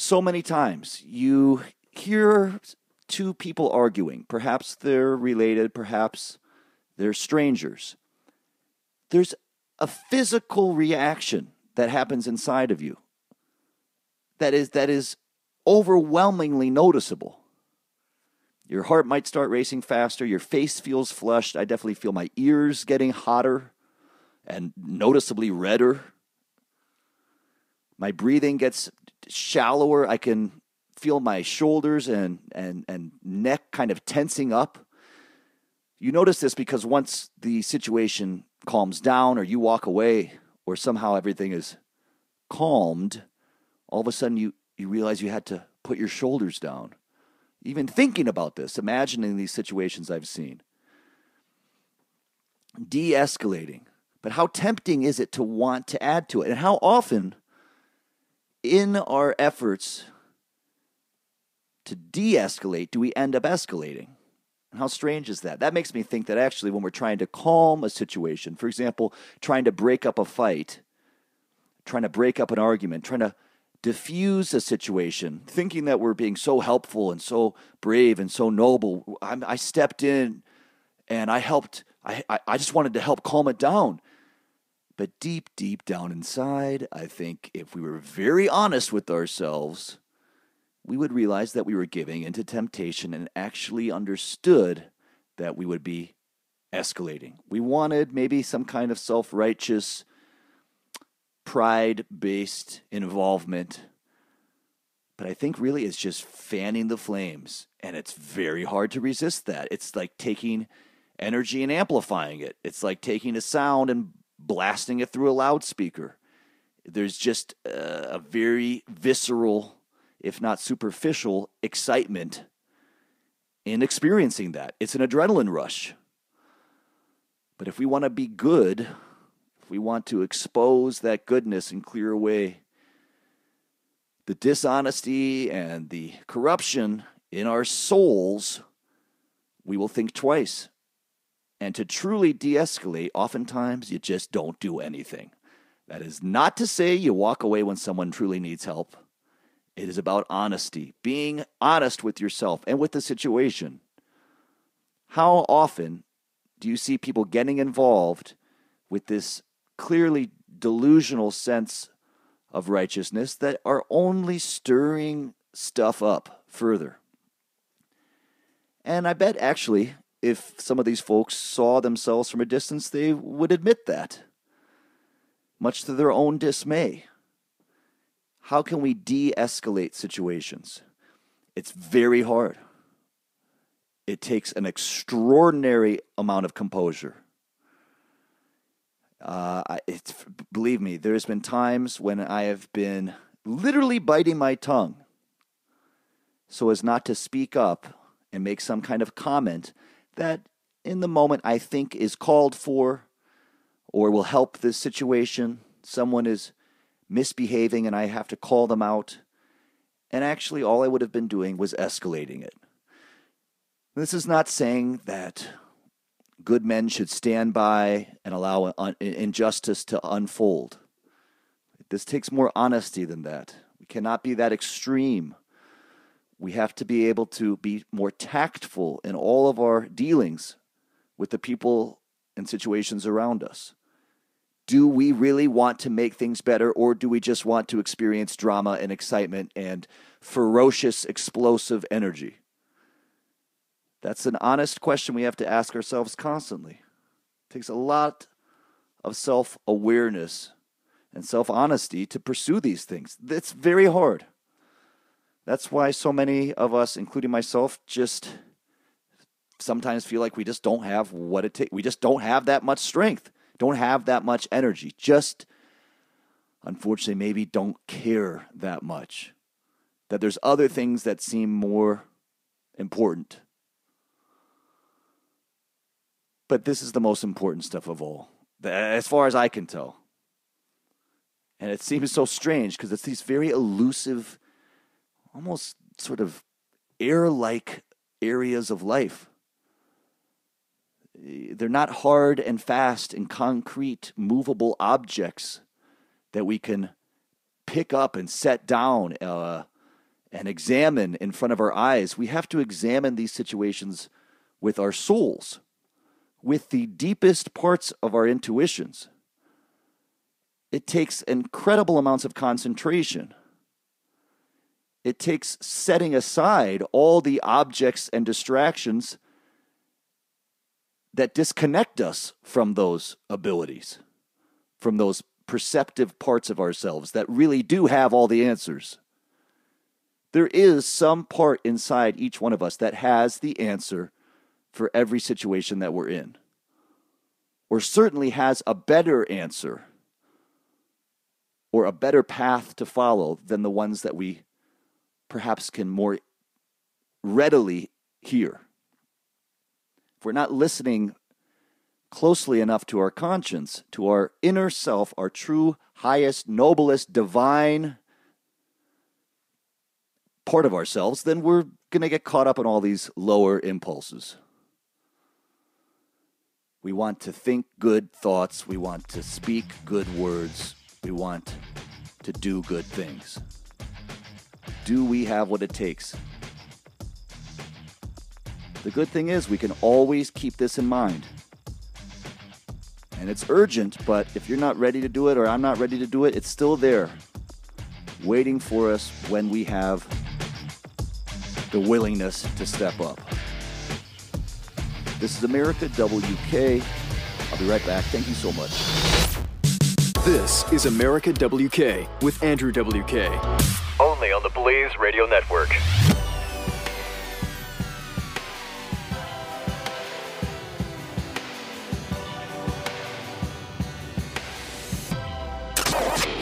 so many times. You hear two people arguing. Perhaps they're related, perhaps they're strangers. There's a physical reaction that happens inside of you that is that is overwhelmingly noticeable. Your heart might start racing faster, your face feels flushed. I definitely feel my ears getting hotter and noticeably redder. My breathing gets shallower. I can feel my shoulders and, and, and neck kind of tensing up. You notice this because once the situation calms down or you walk away or somehow everything is calmed, all of a sudden you, you realize you had to put your shoulders down even thinking about this, imagining these situations I've seen. De escalating. But how tempting is it to want to add to it? And how often in our efforts to de escalate do we end up escalating? And how strange is that? That makes me think that actually, when we're trying to calm a situation, for example, trying to break up a fight, trying to break up an argument, trying to diffuse a situation, thinking that we're being so helpful and so brave and so noble. I'm, i stepped in and I helped. I, I, I just wanted to help calm it down. But deep, deep down inside, I think if we were very honest with ourselves, we would realize that we were giving into temptation and actually understood that we would be escalating. We wanted maybe some kind of self righteous pride based involvement. But I think really it's just fanning the flames. And it's very hard to resist that. It's like taking energy and amplifying it. It's like taking a sound and blasting it through a loudspeaker. There's just a, very visceral, if not superficial, excitement in experiencing that. It's an adrenaline rush. But if we want to be good, if we want to expose that goodness and clear away the dishonesty and the corruption in our souls, we will think twice. And to truly de escalate, oftentimes you just don't do anything. That is not to say you walk away when someone truly needs help. It is about honesty, being honest with yourself and with the situation. How often do you see people getting involved with this clearly delusional sense of righteousness that are only stirring stuff up further? And I bet actually, if some of these folks saw themselves from a distance, they would admit that, much to their own dismay. How can we de escalate situations? It's very hard. It takes an extraordinary amount of composure. Uh, believe me, there's been times when I have been literally biting my tongue so as not to speak up and make some kind of comment that in the moment I think is called for or will help this situation. Someone is misbehaving and I have to call them out. And actually, all I would have been doing was escalating it. This is not saying that good men should stand by and allow injustice to unfold. This takes more honesty than that. We cannot be that extreme we have to be able to be more tactful in all of our dealings with the people and situations around us. Do we really want to make things better, or do we just want to experience drama and excitement and ferocious, explosive energy? That's an honest question we have to ask ourselves constantly. It takes a lot of self awareness and self honesty to pursue these things. It's very hard. That's why so many of us, including myself, just sometimes feel like we just don't have what it takes. We just don't have that much strength, don't have that much energy. Just, unfortunately, maybe don't care that much. That there's other things that seem more important. But this is the most important stuff of all, as far as I can tell. And it seems so strange because it's these very elusive almost sort of air like areas of life. They're not hard and fast and concrete, movable objects that we can pick up and set down uh, and examine in front of our eyes. We have to examine these situations with our souls, with the deepest parts of our intuitions. It takes incredible amounts of concentration it takes setting aside all the objects and distractions that disconnect us from those abilities, from those perceptive parts of ourselves that really do have all the answers. There is some part inside each one of us that has the answer for every situation that we're in, or certainly has a better answer or a better path to follow than the ones that we perhaps can more readily hear. If we're not listening closely enough to our conscience, to our inner self, our true, highest, noblest, divine part of ourselves, then we're going to get caught up in all these lower impulses. We want to think good thoughts. We want to speak good words. We want to do good things. Do we have what it takes? The good thing is, we can always keep this in mind. And it's urgent, but if you're not ready to do it or I'm not ready to do it, it's still there, waiting for us when we have the willingness to step up. This is America WK. I'll be right back. Thank you so much. This is America WK with Andrew WK only on the Blaze Radio Network.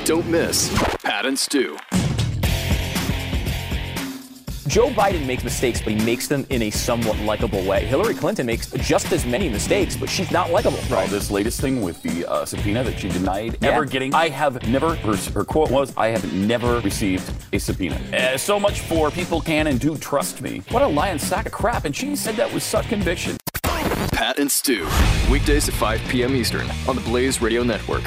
Don't miss Pat and Stew. Joe Biden makes mistakes, but he makes them in a somewhat likable way. Hillary Clinton makes just as many mistakes, but she's not likable. Right. this latest thing with the uh, subpoena that she denied Yeah. ever getting. I have never, her, her quote was, I have never received a subpoena. Uh, so much for people can and do trust me. What a lying sack of crap. And she said that with such conviction. Pat and Stu. Weekdays at 5 p.m. Eastern on the Blaze Radio Network.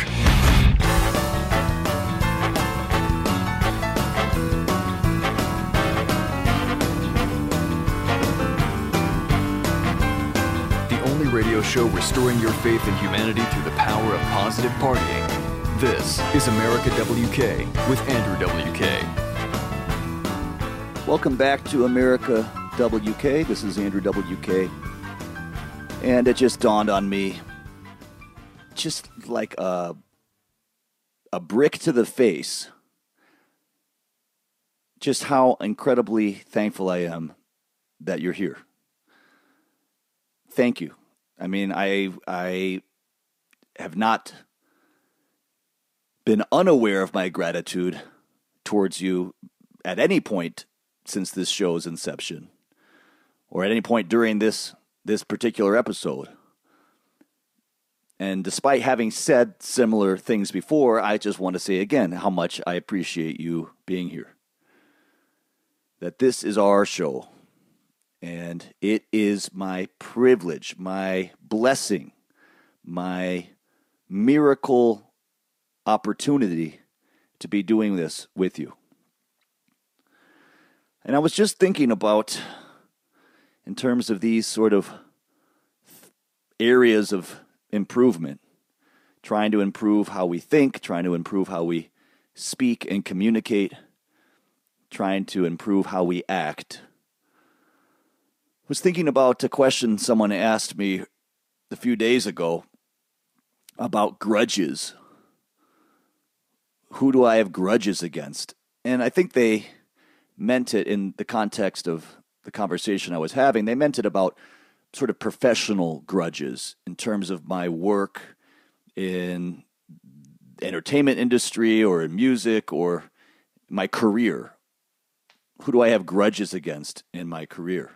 Show restoring your faith in humanity through the power of positive partying. This is America WK with Andrew WK. Welcome back to America WK. This is Andrew WK. And it just dawned on me just like a, a brick to the face just how incredibly thankful I am that you're here. Thank you. I mean, I I have not been unaware of my gratitude towards you at any point since this show's inception or at any point during this this particular episode. And despite having said similar things before, I just want to say again how much I appreciate you being here. That this is our show. And it is my privilege, my blessing, my miracle opportunity to be doing this with you. And I was just thinking about, in terms of these sort of areas of improvement, trying to improve how we think, trying to improve how we speak and communicate, trying to improve how we act. Was thinking about a question someone asked me a few days ago about grudges. Who do I have grudges against? And I think they meant it in the context of the conversation I was having. They meant it about sort of professional grudges in terms of my work in entertainment industry or in music or my career. Who do I have grudges against in my career?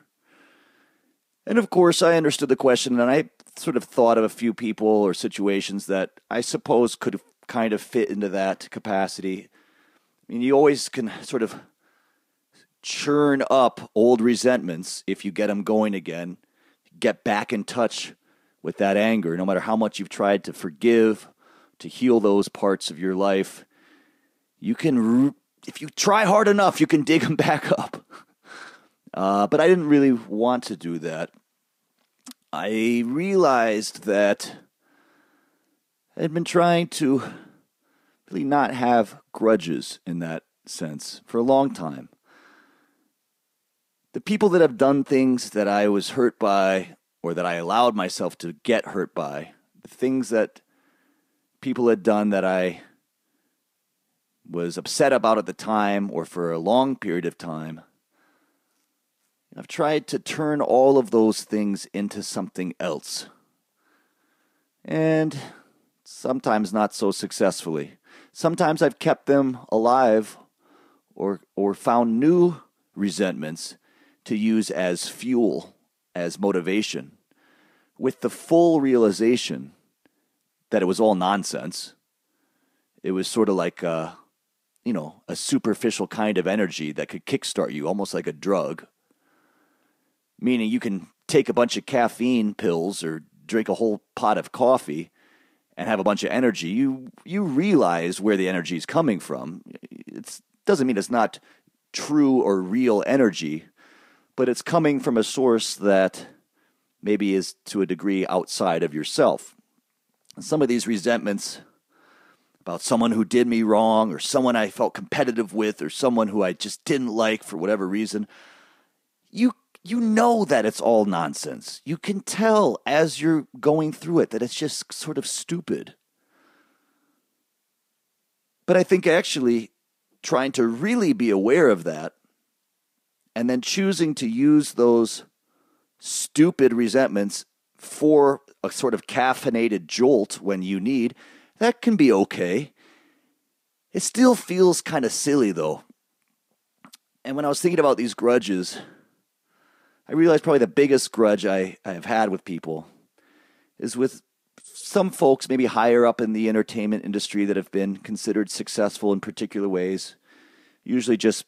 And of course, I understood the question and I sort of thought of a few people or situations that I suppose could kind of fit into that capacity. I mean, you always can sort of churn up old resentments if you get them going again, get back in touch with that anger, no matter how much you've tried to forgive, to heal those parts of your life. You can, if you try hard enough, you can dig them back up. (laughs) Uh, but I didn't really want to do that. I realized that I had been trying to really not have grudges in that sense for a long time. The people that have done things that I was hurt by or that I allowed myself to get hurt by, the things that people had done that I was upset about at the time or for a long period of time, I've tried to turn all of those things into something else. And sometimes not so successfully. Sometimes I've kept them alive or or found new resentments to use as fuel, as motivation, with the full realization that it was all nonsense. It was sort of like a, you know, a superficial kind of energy that could kickstart you, almost like a drug. Meaning you can take a bunch of caffeine pills or drink a whole pot of coffee and have a bunch of energy. You you realize where the energy is coming from. It doesn't mean it's not true or real energy, but it's coming from a source that maybe is to a degree outside of yourself. Some of these resentments about someone who did me wrong or someone I felt competitive with or someone who I just didn't like for whatever reason, you you know that it's all nonsense. You can tell as you're going through it that it's just sort of stupid. But I think actually trying to really be aware of that and then choosing to use those stupid resentments for a sort of caffeinated jolt when you need, that can be okay. It still feels kind of silly though. And when I was thinking about these grudges, I realize probably the biggest grudge I, I have had with people is with some folks, maybe higher up in the entertainment industry, that have been considered successful in particular ways, usually just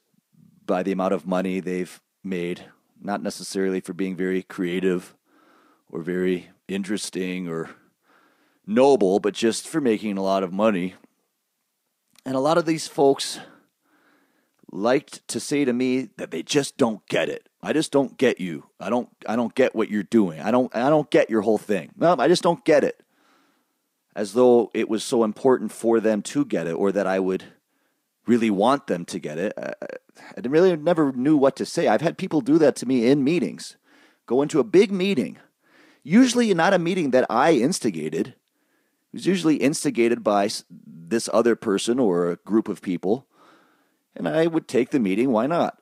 by the amount of money they've made, not necessarily for being very creative or very interesting or noble, but just for making a lot of money. And a lot of these folks liked to say to me that they just don't get it. I just don't get you. I don't I don't get what you're doing. I don't I don't get your whole thing. No, I just don't get it. As though it was so important for them to get it or that I would really want them to get it. I, I really never knew what to say. I've had people do that to me in meetings. Go into a big meeting, usually not a meeting that I instigated. It was usually instigated by this other person or a group of people. And I would take the meeting. Why not?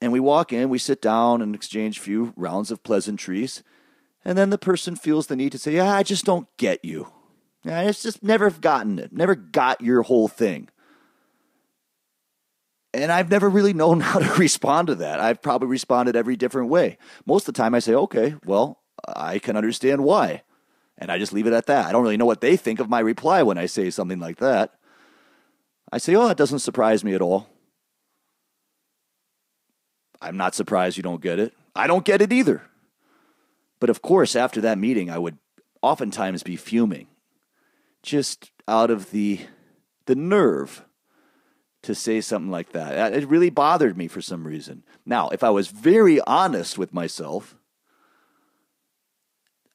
And we walk in, we sit down and exchange a few rounds of pleasantries. And then the person feels the need to say, yeah, I just don't get you. I just never gotten it, never got your whole thing. And I've never really known (laughs) how to respond to that. I've probably responded every different way. Most of the time, I say, okay, well, I can understand why. And I just leave it at that. I don't really know what they think of my reply when I say something like that. I say, oh, that doesn't surprise me at all. I'm not surprised you don't get it. I don't get it either. But of course, after that meeting, I would oftentimes be fuming, just out of the the nerve to say something like that. It really bothered me for some reason. Now, if I was very honest with myself,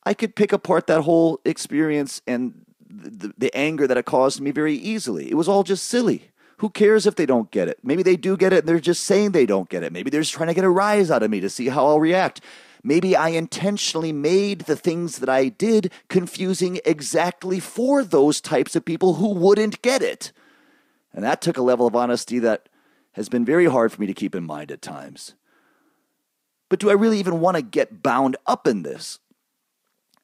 I could pick apart that whole experience and the, the, anger that it caused me very easily. It was all just silly. Who cares if they don't get it? Maybe they do get it and they're just saying they don't get it. Maybe they're just trying to get a rise out of me to see how I'll react. Maybe I intentionally made the things that I did confusing exactly for those types of people who wouldn't get it. And that took a level of honesty that has been very hard for me to keep in mind at times. But do I really even want to get bound up in this?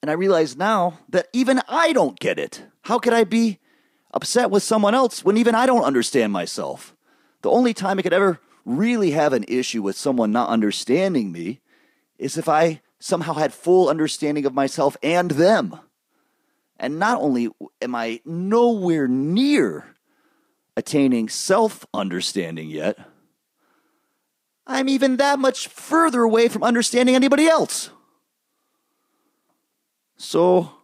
And I realize now that even I don't get it. How could I be upset with someone else when even I don't understand myself? The only time I could ever really have an issue with someone not understanding me is if I somehow had full understanding of myself and them. And not only am I nowhere near attaining self understanding yet, I'm even that much further away from understanding anybody else. So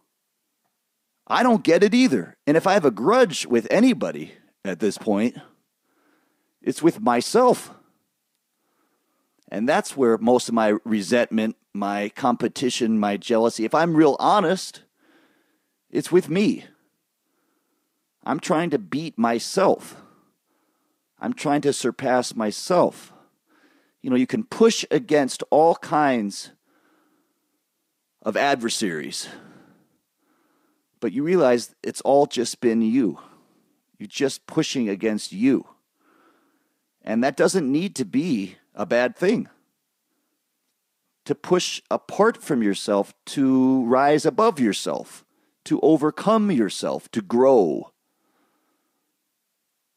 I don't get it either. And if I have a grudge with anybody at this point, it's with myself. And that's where most of my resentment, my competition, my jealousy, if I'm real honest, it's with me. I'm trying to beat myself. I'm trying to surpass myself. You know, you can push against all kinds of adversaries, but you realize it's all just been you. You're just pushing against you. And that doesn't need to be a bad thing. To push apart from yourself, to rise above yourself, to overcome yourself, to grow.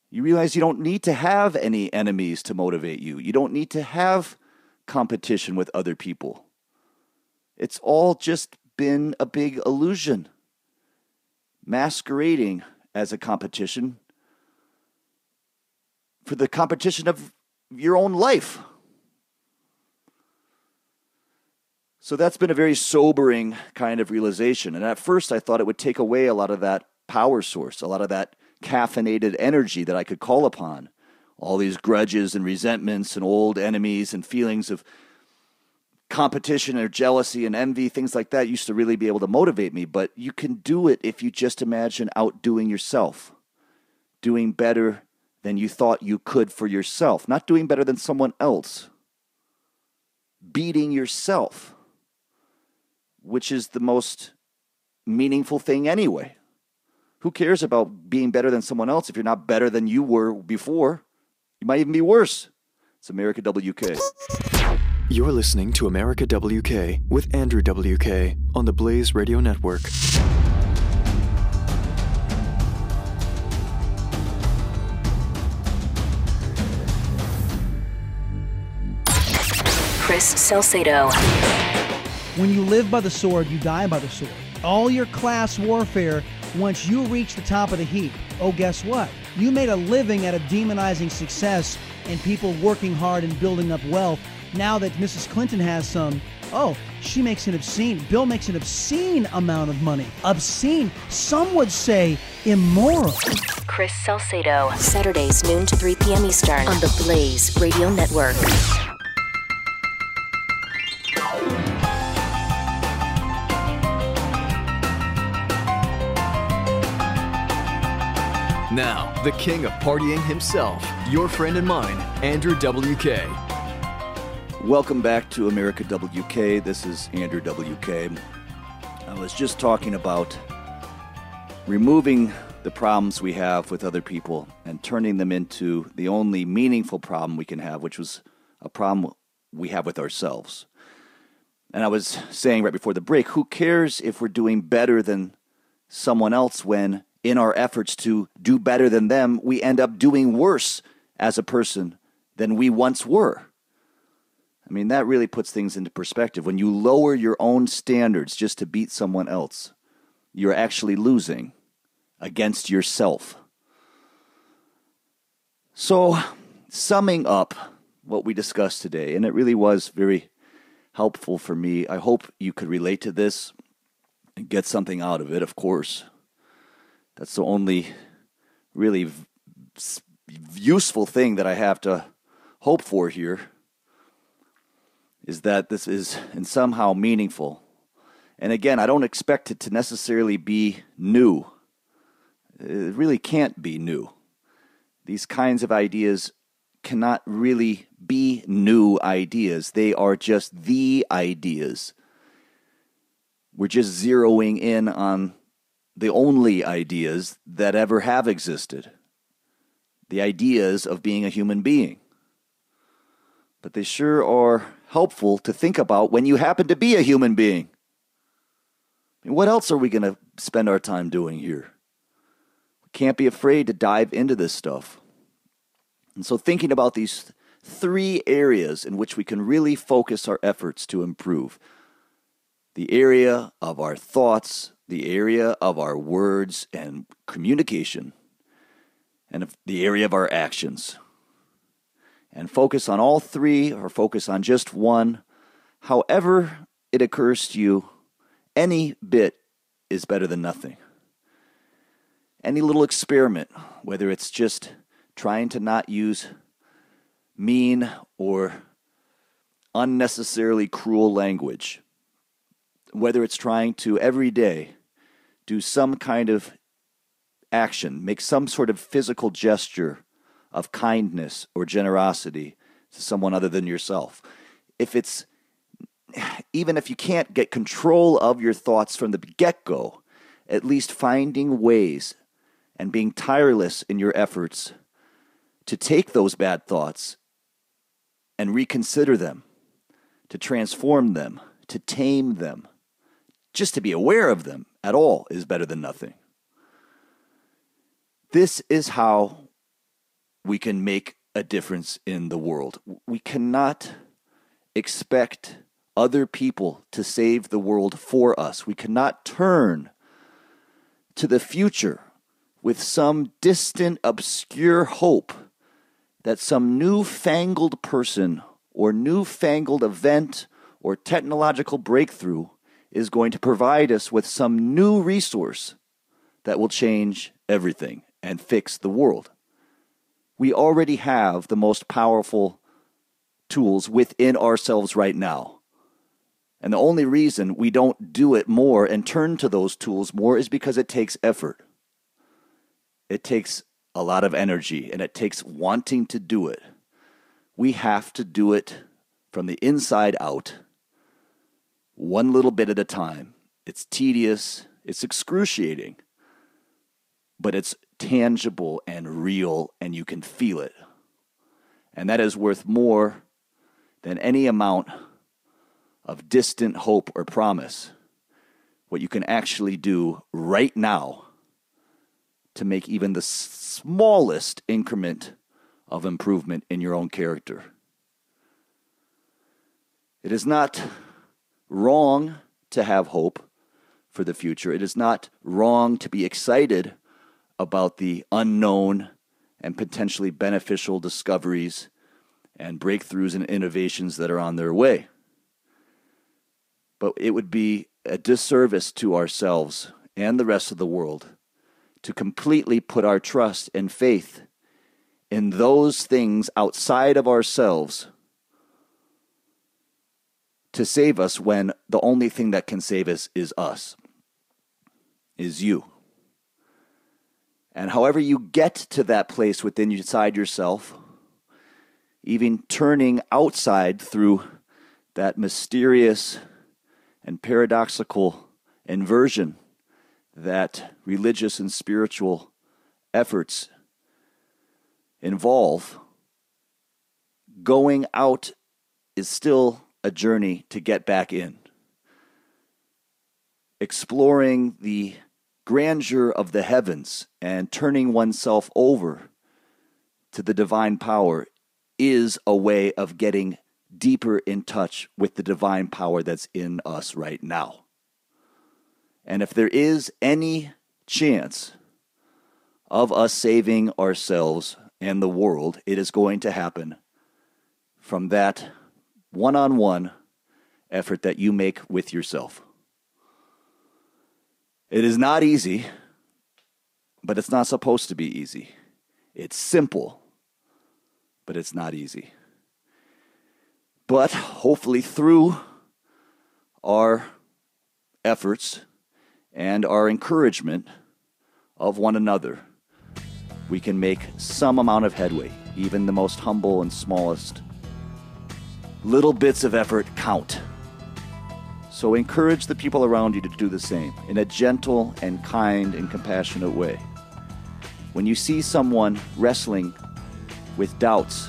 You realize you don't need to have any enemies to motivate you. You don't need to have competition with other people. It's all just been a big illusion, masquerading as a competition for the competition of your own life. So that's been a very sobering kind of realization. And at first, I thought it would take away a lot of that power source, a lot of that caffeinated energy that I could call upon. All these grudges and resentments and old enemies and feelings of competition or jealousy and envy, things like that used to really be able to motivate me. But you can do it if you just imagine outdoing yourself, doing better than you thought you could for yourself, not doing better than someone else, beating yourself, which is the most meaningful thing anyway. Who cares about being better than someone else if you're not better than you were before? You might even be worse. It's America WK. You're listening to America WK with Andrew WK on the Blaze Radio Network. Chris Salcedo. When you live by the sword, you die by the sword. All your class warfare, once you reach the top of the heap, oh, guess what? You made a living at a demonizing success and people working hard and building up wealth now that Mrs. Clinton has some, oh, she makes an obscene, Bill makes an obscene amount of money. Obscene. Some would say immoral. Chris Salcedo. Saturdays, noon to 3 p.m. Eastern on the Blaze Radio Network. Now, the king of partying himself, your friend and mine, Andrew WK. Welcome back to America WK. This is Andrew WK. I was just talking about removing the problems we have with other people and turning them into the only meaningful problem we can have, which was a problem we have with ourselves. And I was saying right before the break, who cares if we're doing better than someone else when in our efforts to do better than them, we end up doing worse as a person than we once were? I mean, that really puts things into perspective. When you lower your own standards just to beat someone else, you're actually losing against yourself. So, summing up what we discussed today, and it really was very helpful for me. I hope you could relate to this and get something out of it, of course. That's the only really v- useful thing that I have to hope for here is that this is and somehow meaningful. And again, I don't expect it to necessarily be new. It really can't be new. These kinds of ideas cannot really be new ideas. They are just the ideas. We're just zeroing in on the only ideas that ever have existed the ideas of being a human being. But they sure are helpful to think about when you happen to be a human being. I mean, what else are we going to spend our time doing here? We can't be afraid to dive into this stuff. And so, thinking about these three areas in which we can really focus our efforts to improve the area of our thoughts, the area of our words and communication, and the area of our actions. And focus on all three or focus on just one. However, it occurs to you, any bit is better than nothing. Any little experiment, whether it's just trying to not use mean or unnecessarily cruel language, whether it's trying to every day do some kind of action, make some sort of physical gesture of kindness or generosity to someone other than yourself. If it's even if you can't get control of your thoughts from the get go, at least finding ways and being tireless in your efforts to take those bad thoughts and reconsider them, to transform them, to tame them, just to be aware of them at all is better than nothing. This is how we can make a difference in the world. We cannot expect other people to save the world for us. We cannot turn to the future with some distant, obscure hope that some newfangled person or newfangled event or technological breakthrough is going to provide us with some new resource that will change everything and fix the world. We already have the most powerful tools within ourselves right now. And the only reason we don't do it more and turn to those tools more is because it takes effort. It takes a lot of energy and it takes wanting to do it. We have to do it from the inside out, one little bit at a time. It's tedious, it's excruciating, but it's tangible and real, and you can feel it. And that is worth more than any amount of distant hope or promise. What you can actually do right now to make even the smallest increment of improvement in your own character. It is not wrong to have hope for the future. It is not wrong to be excited about the unknown and potentially beneficial discoveries and breakthroughs and innovations that are on their way. But it would be a disservice to ourselves and the rest of the world to completely put our trust and faith in those things outside of ourselves to save us when the only thing that can save us is us, is you. And however you get to that place within inside yourself, even turning outside through that mysterious and paradoxical inversion that religious and spiritual efforts involve, going out is still a journey to get back in. Exploring the grandeur of the heavens and turning oneself over to the divine power is a way of getting deeper in touch with the divine power that's in us right now. And if there is any chance of us saving ourselves and the world, it is going to happen from that one on one effort that you make with yourself. It is not easy, but it's not supposed to be easy. It's simple, but it's not easy. But hopefully, through our efforts and our encouragement of one another, we can make some amount of headway, even the most humble and smallest. Little bits of effort count. So encourage the people around you to do the same in a gentle and kind and compassionate way. When you see someone wrestling with doubts,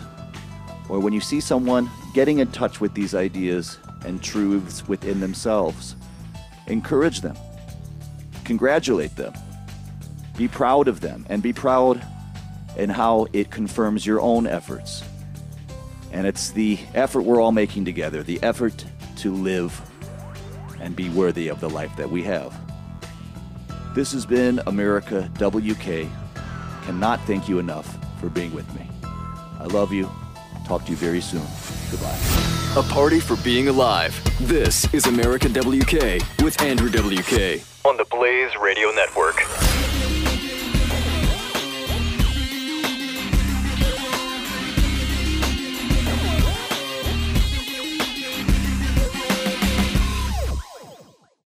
or when you see someone getting in touch with these ideas and truths within themselves, encourage them, congratulate them, be proud of them, and be proud in how it confirms your own efforts. And it's the effort we're all making together, the effort to live and be worthy of the life that we have. This has been America WK. Cannot thank you enough for being with me. I love you. Talk to you very soon. Goodbye. A party for being alive. This is America WK with Andrew WK. On the Blaze Radio Network.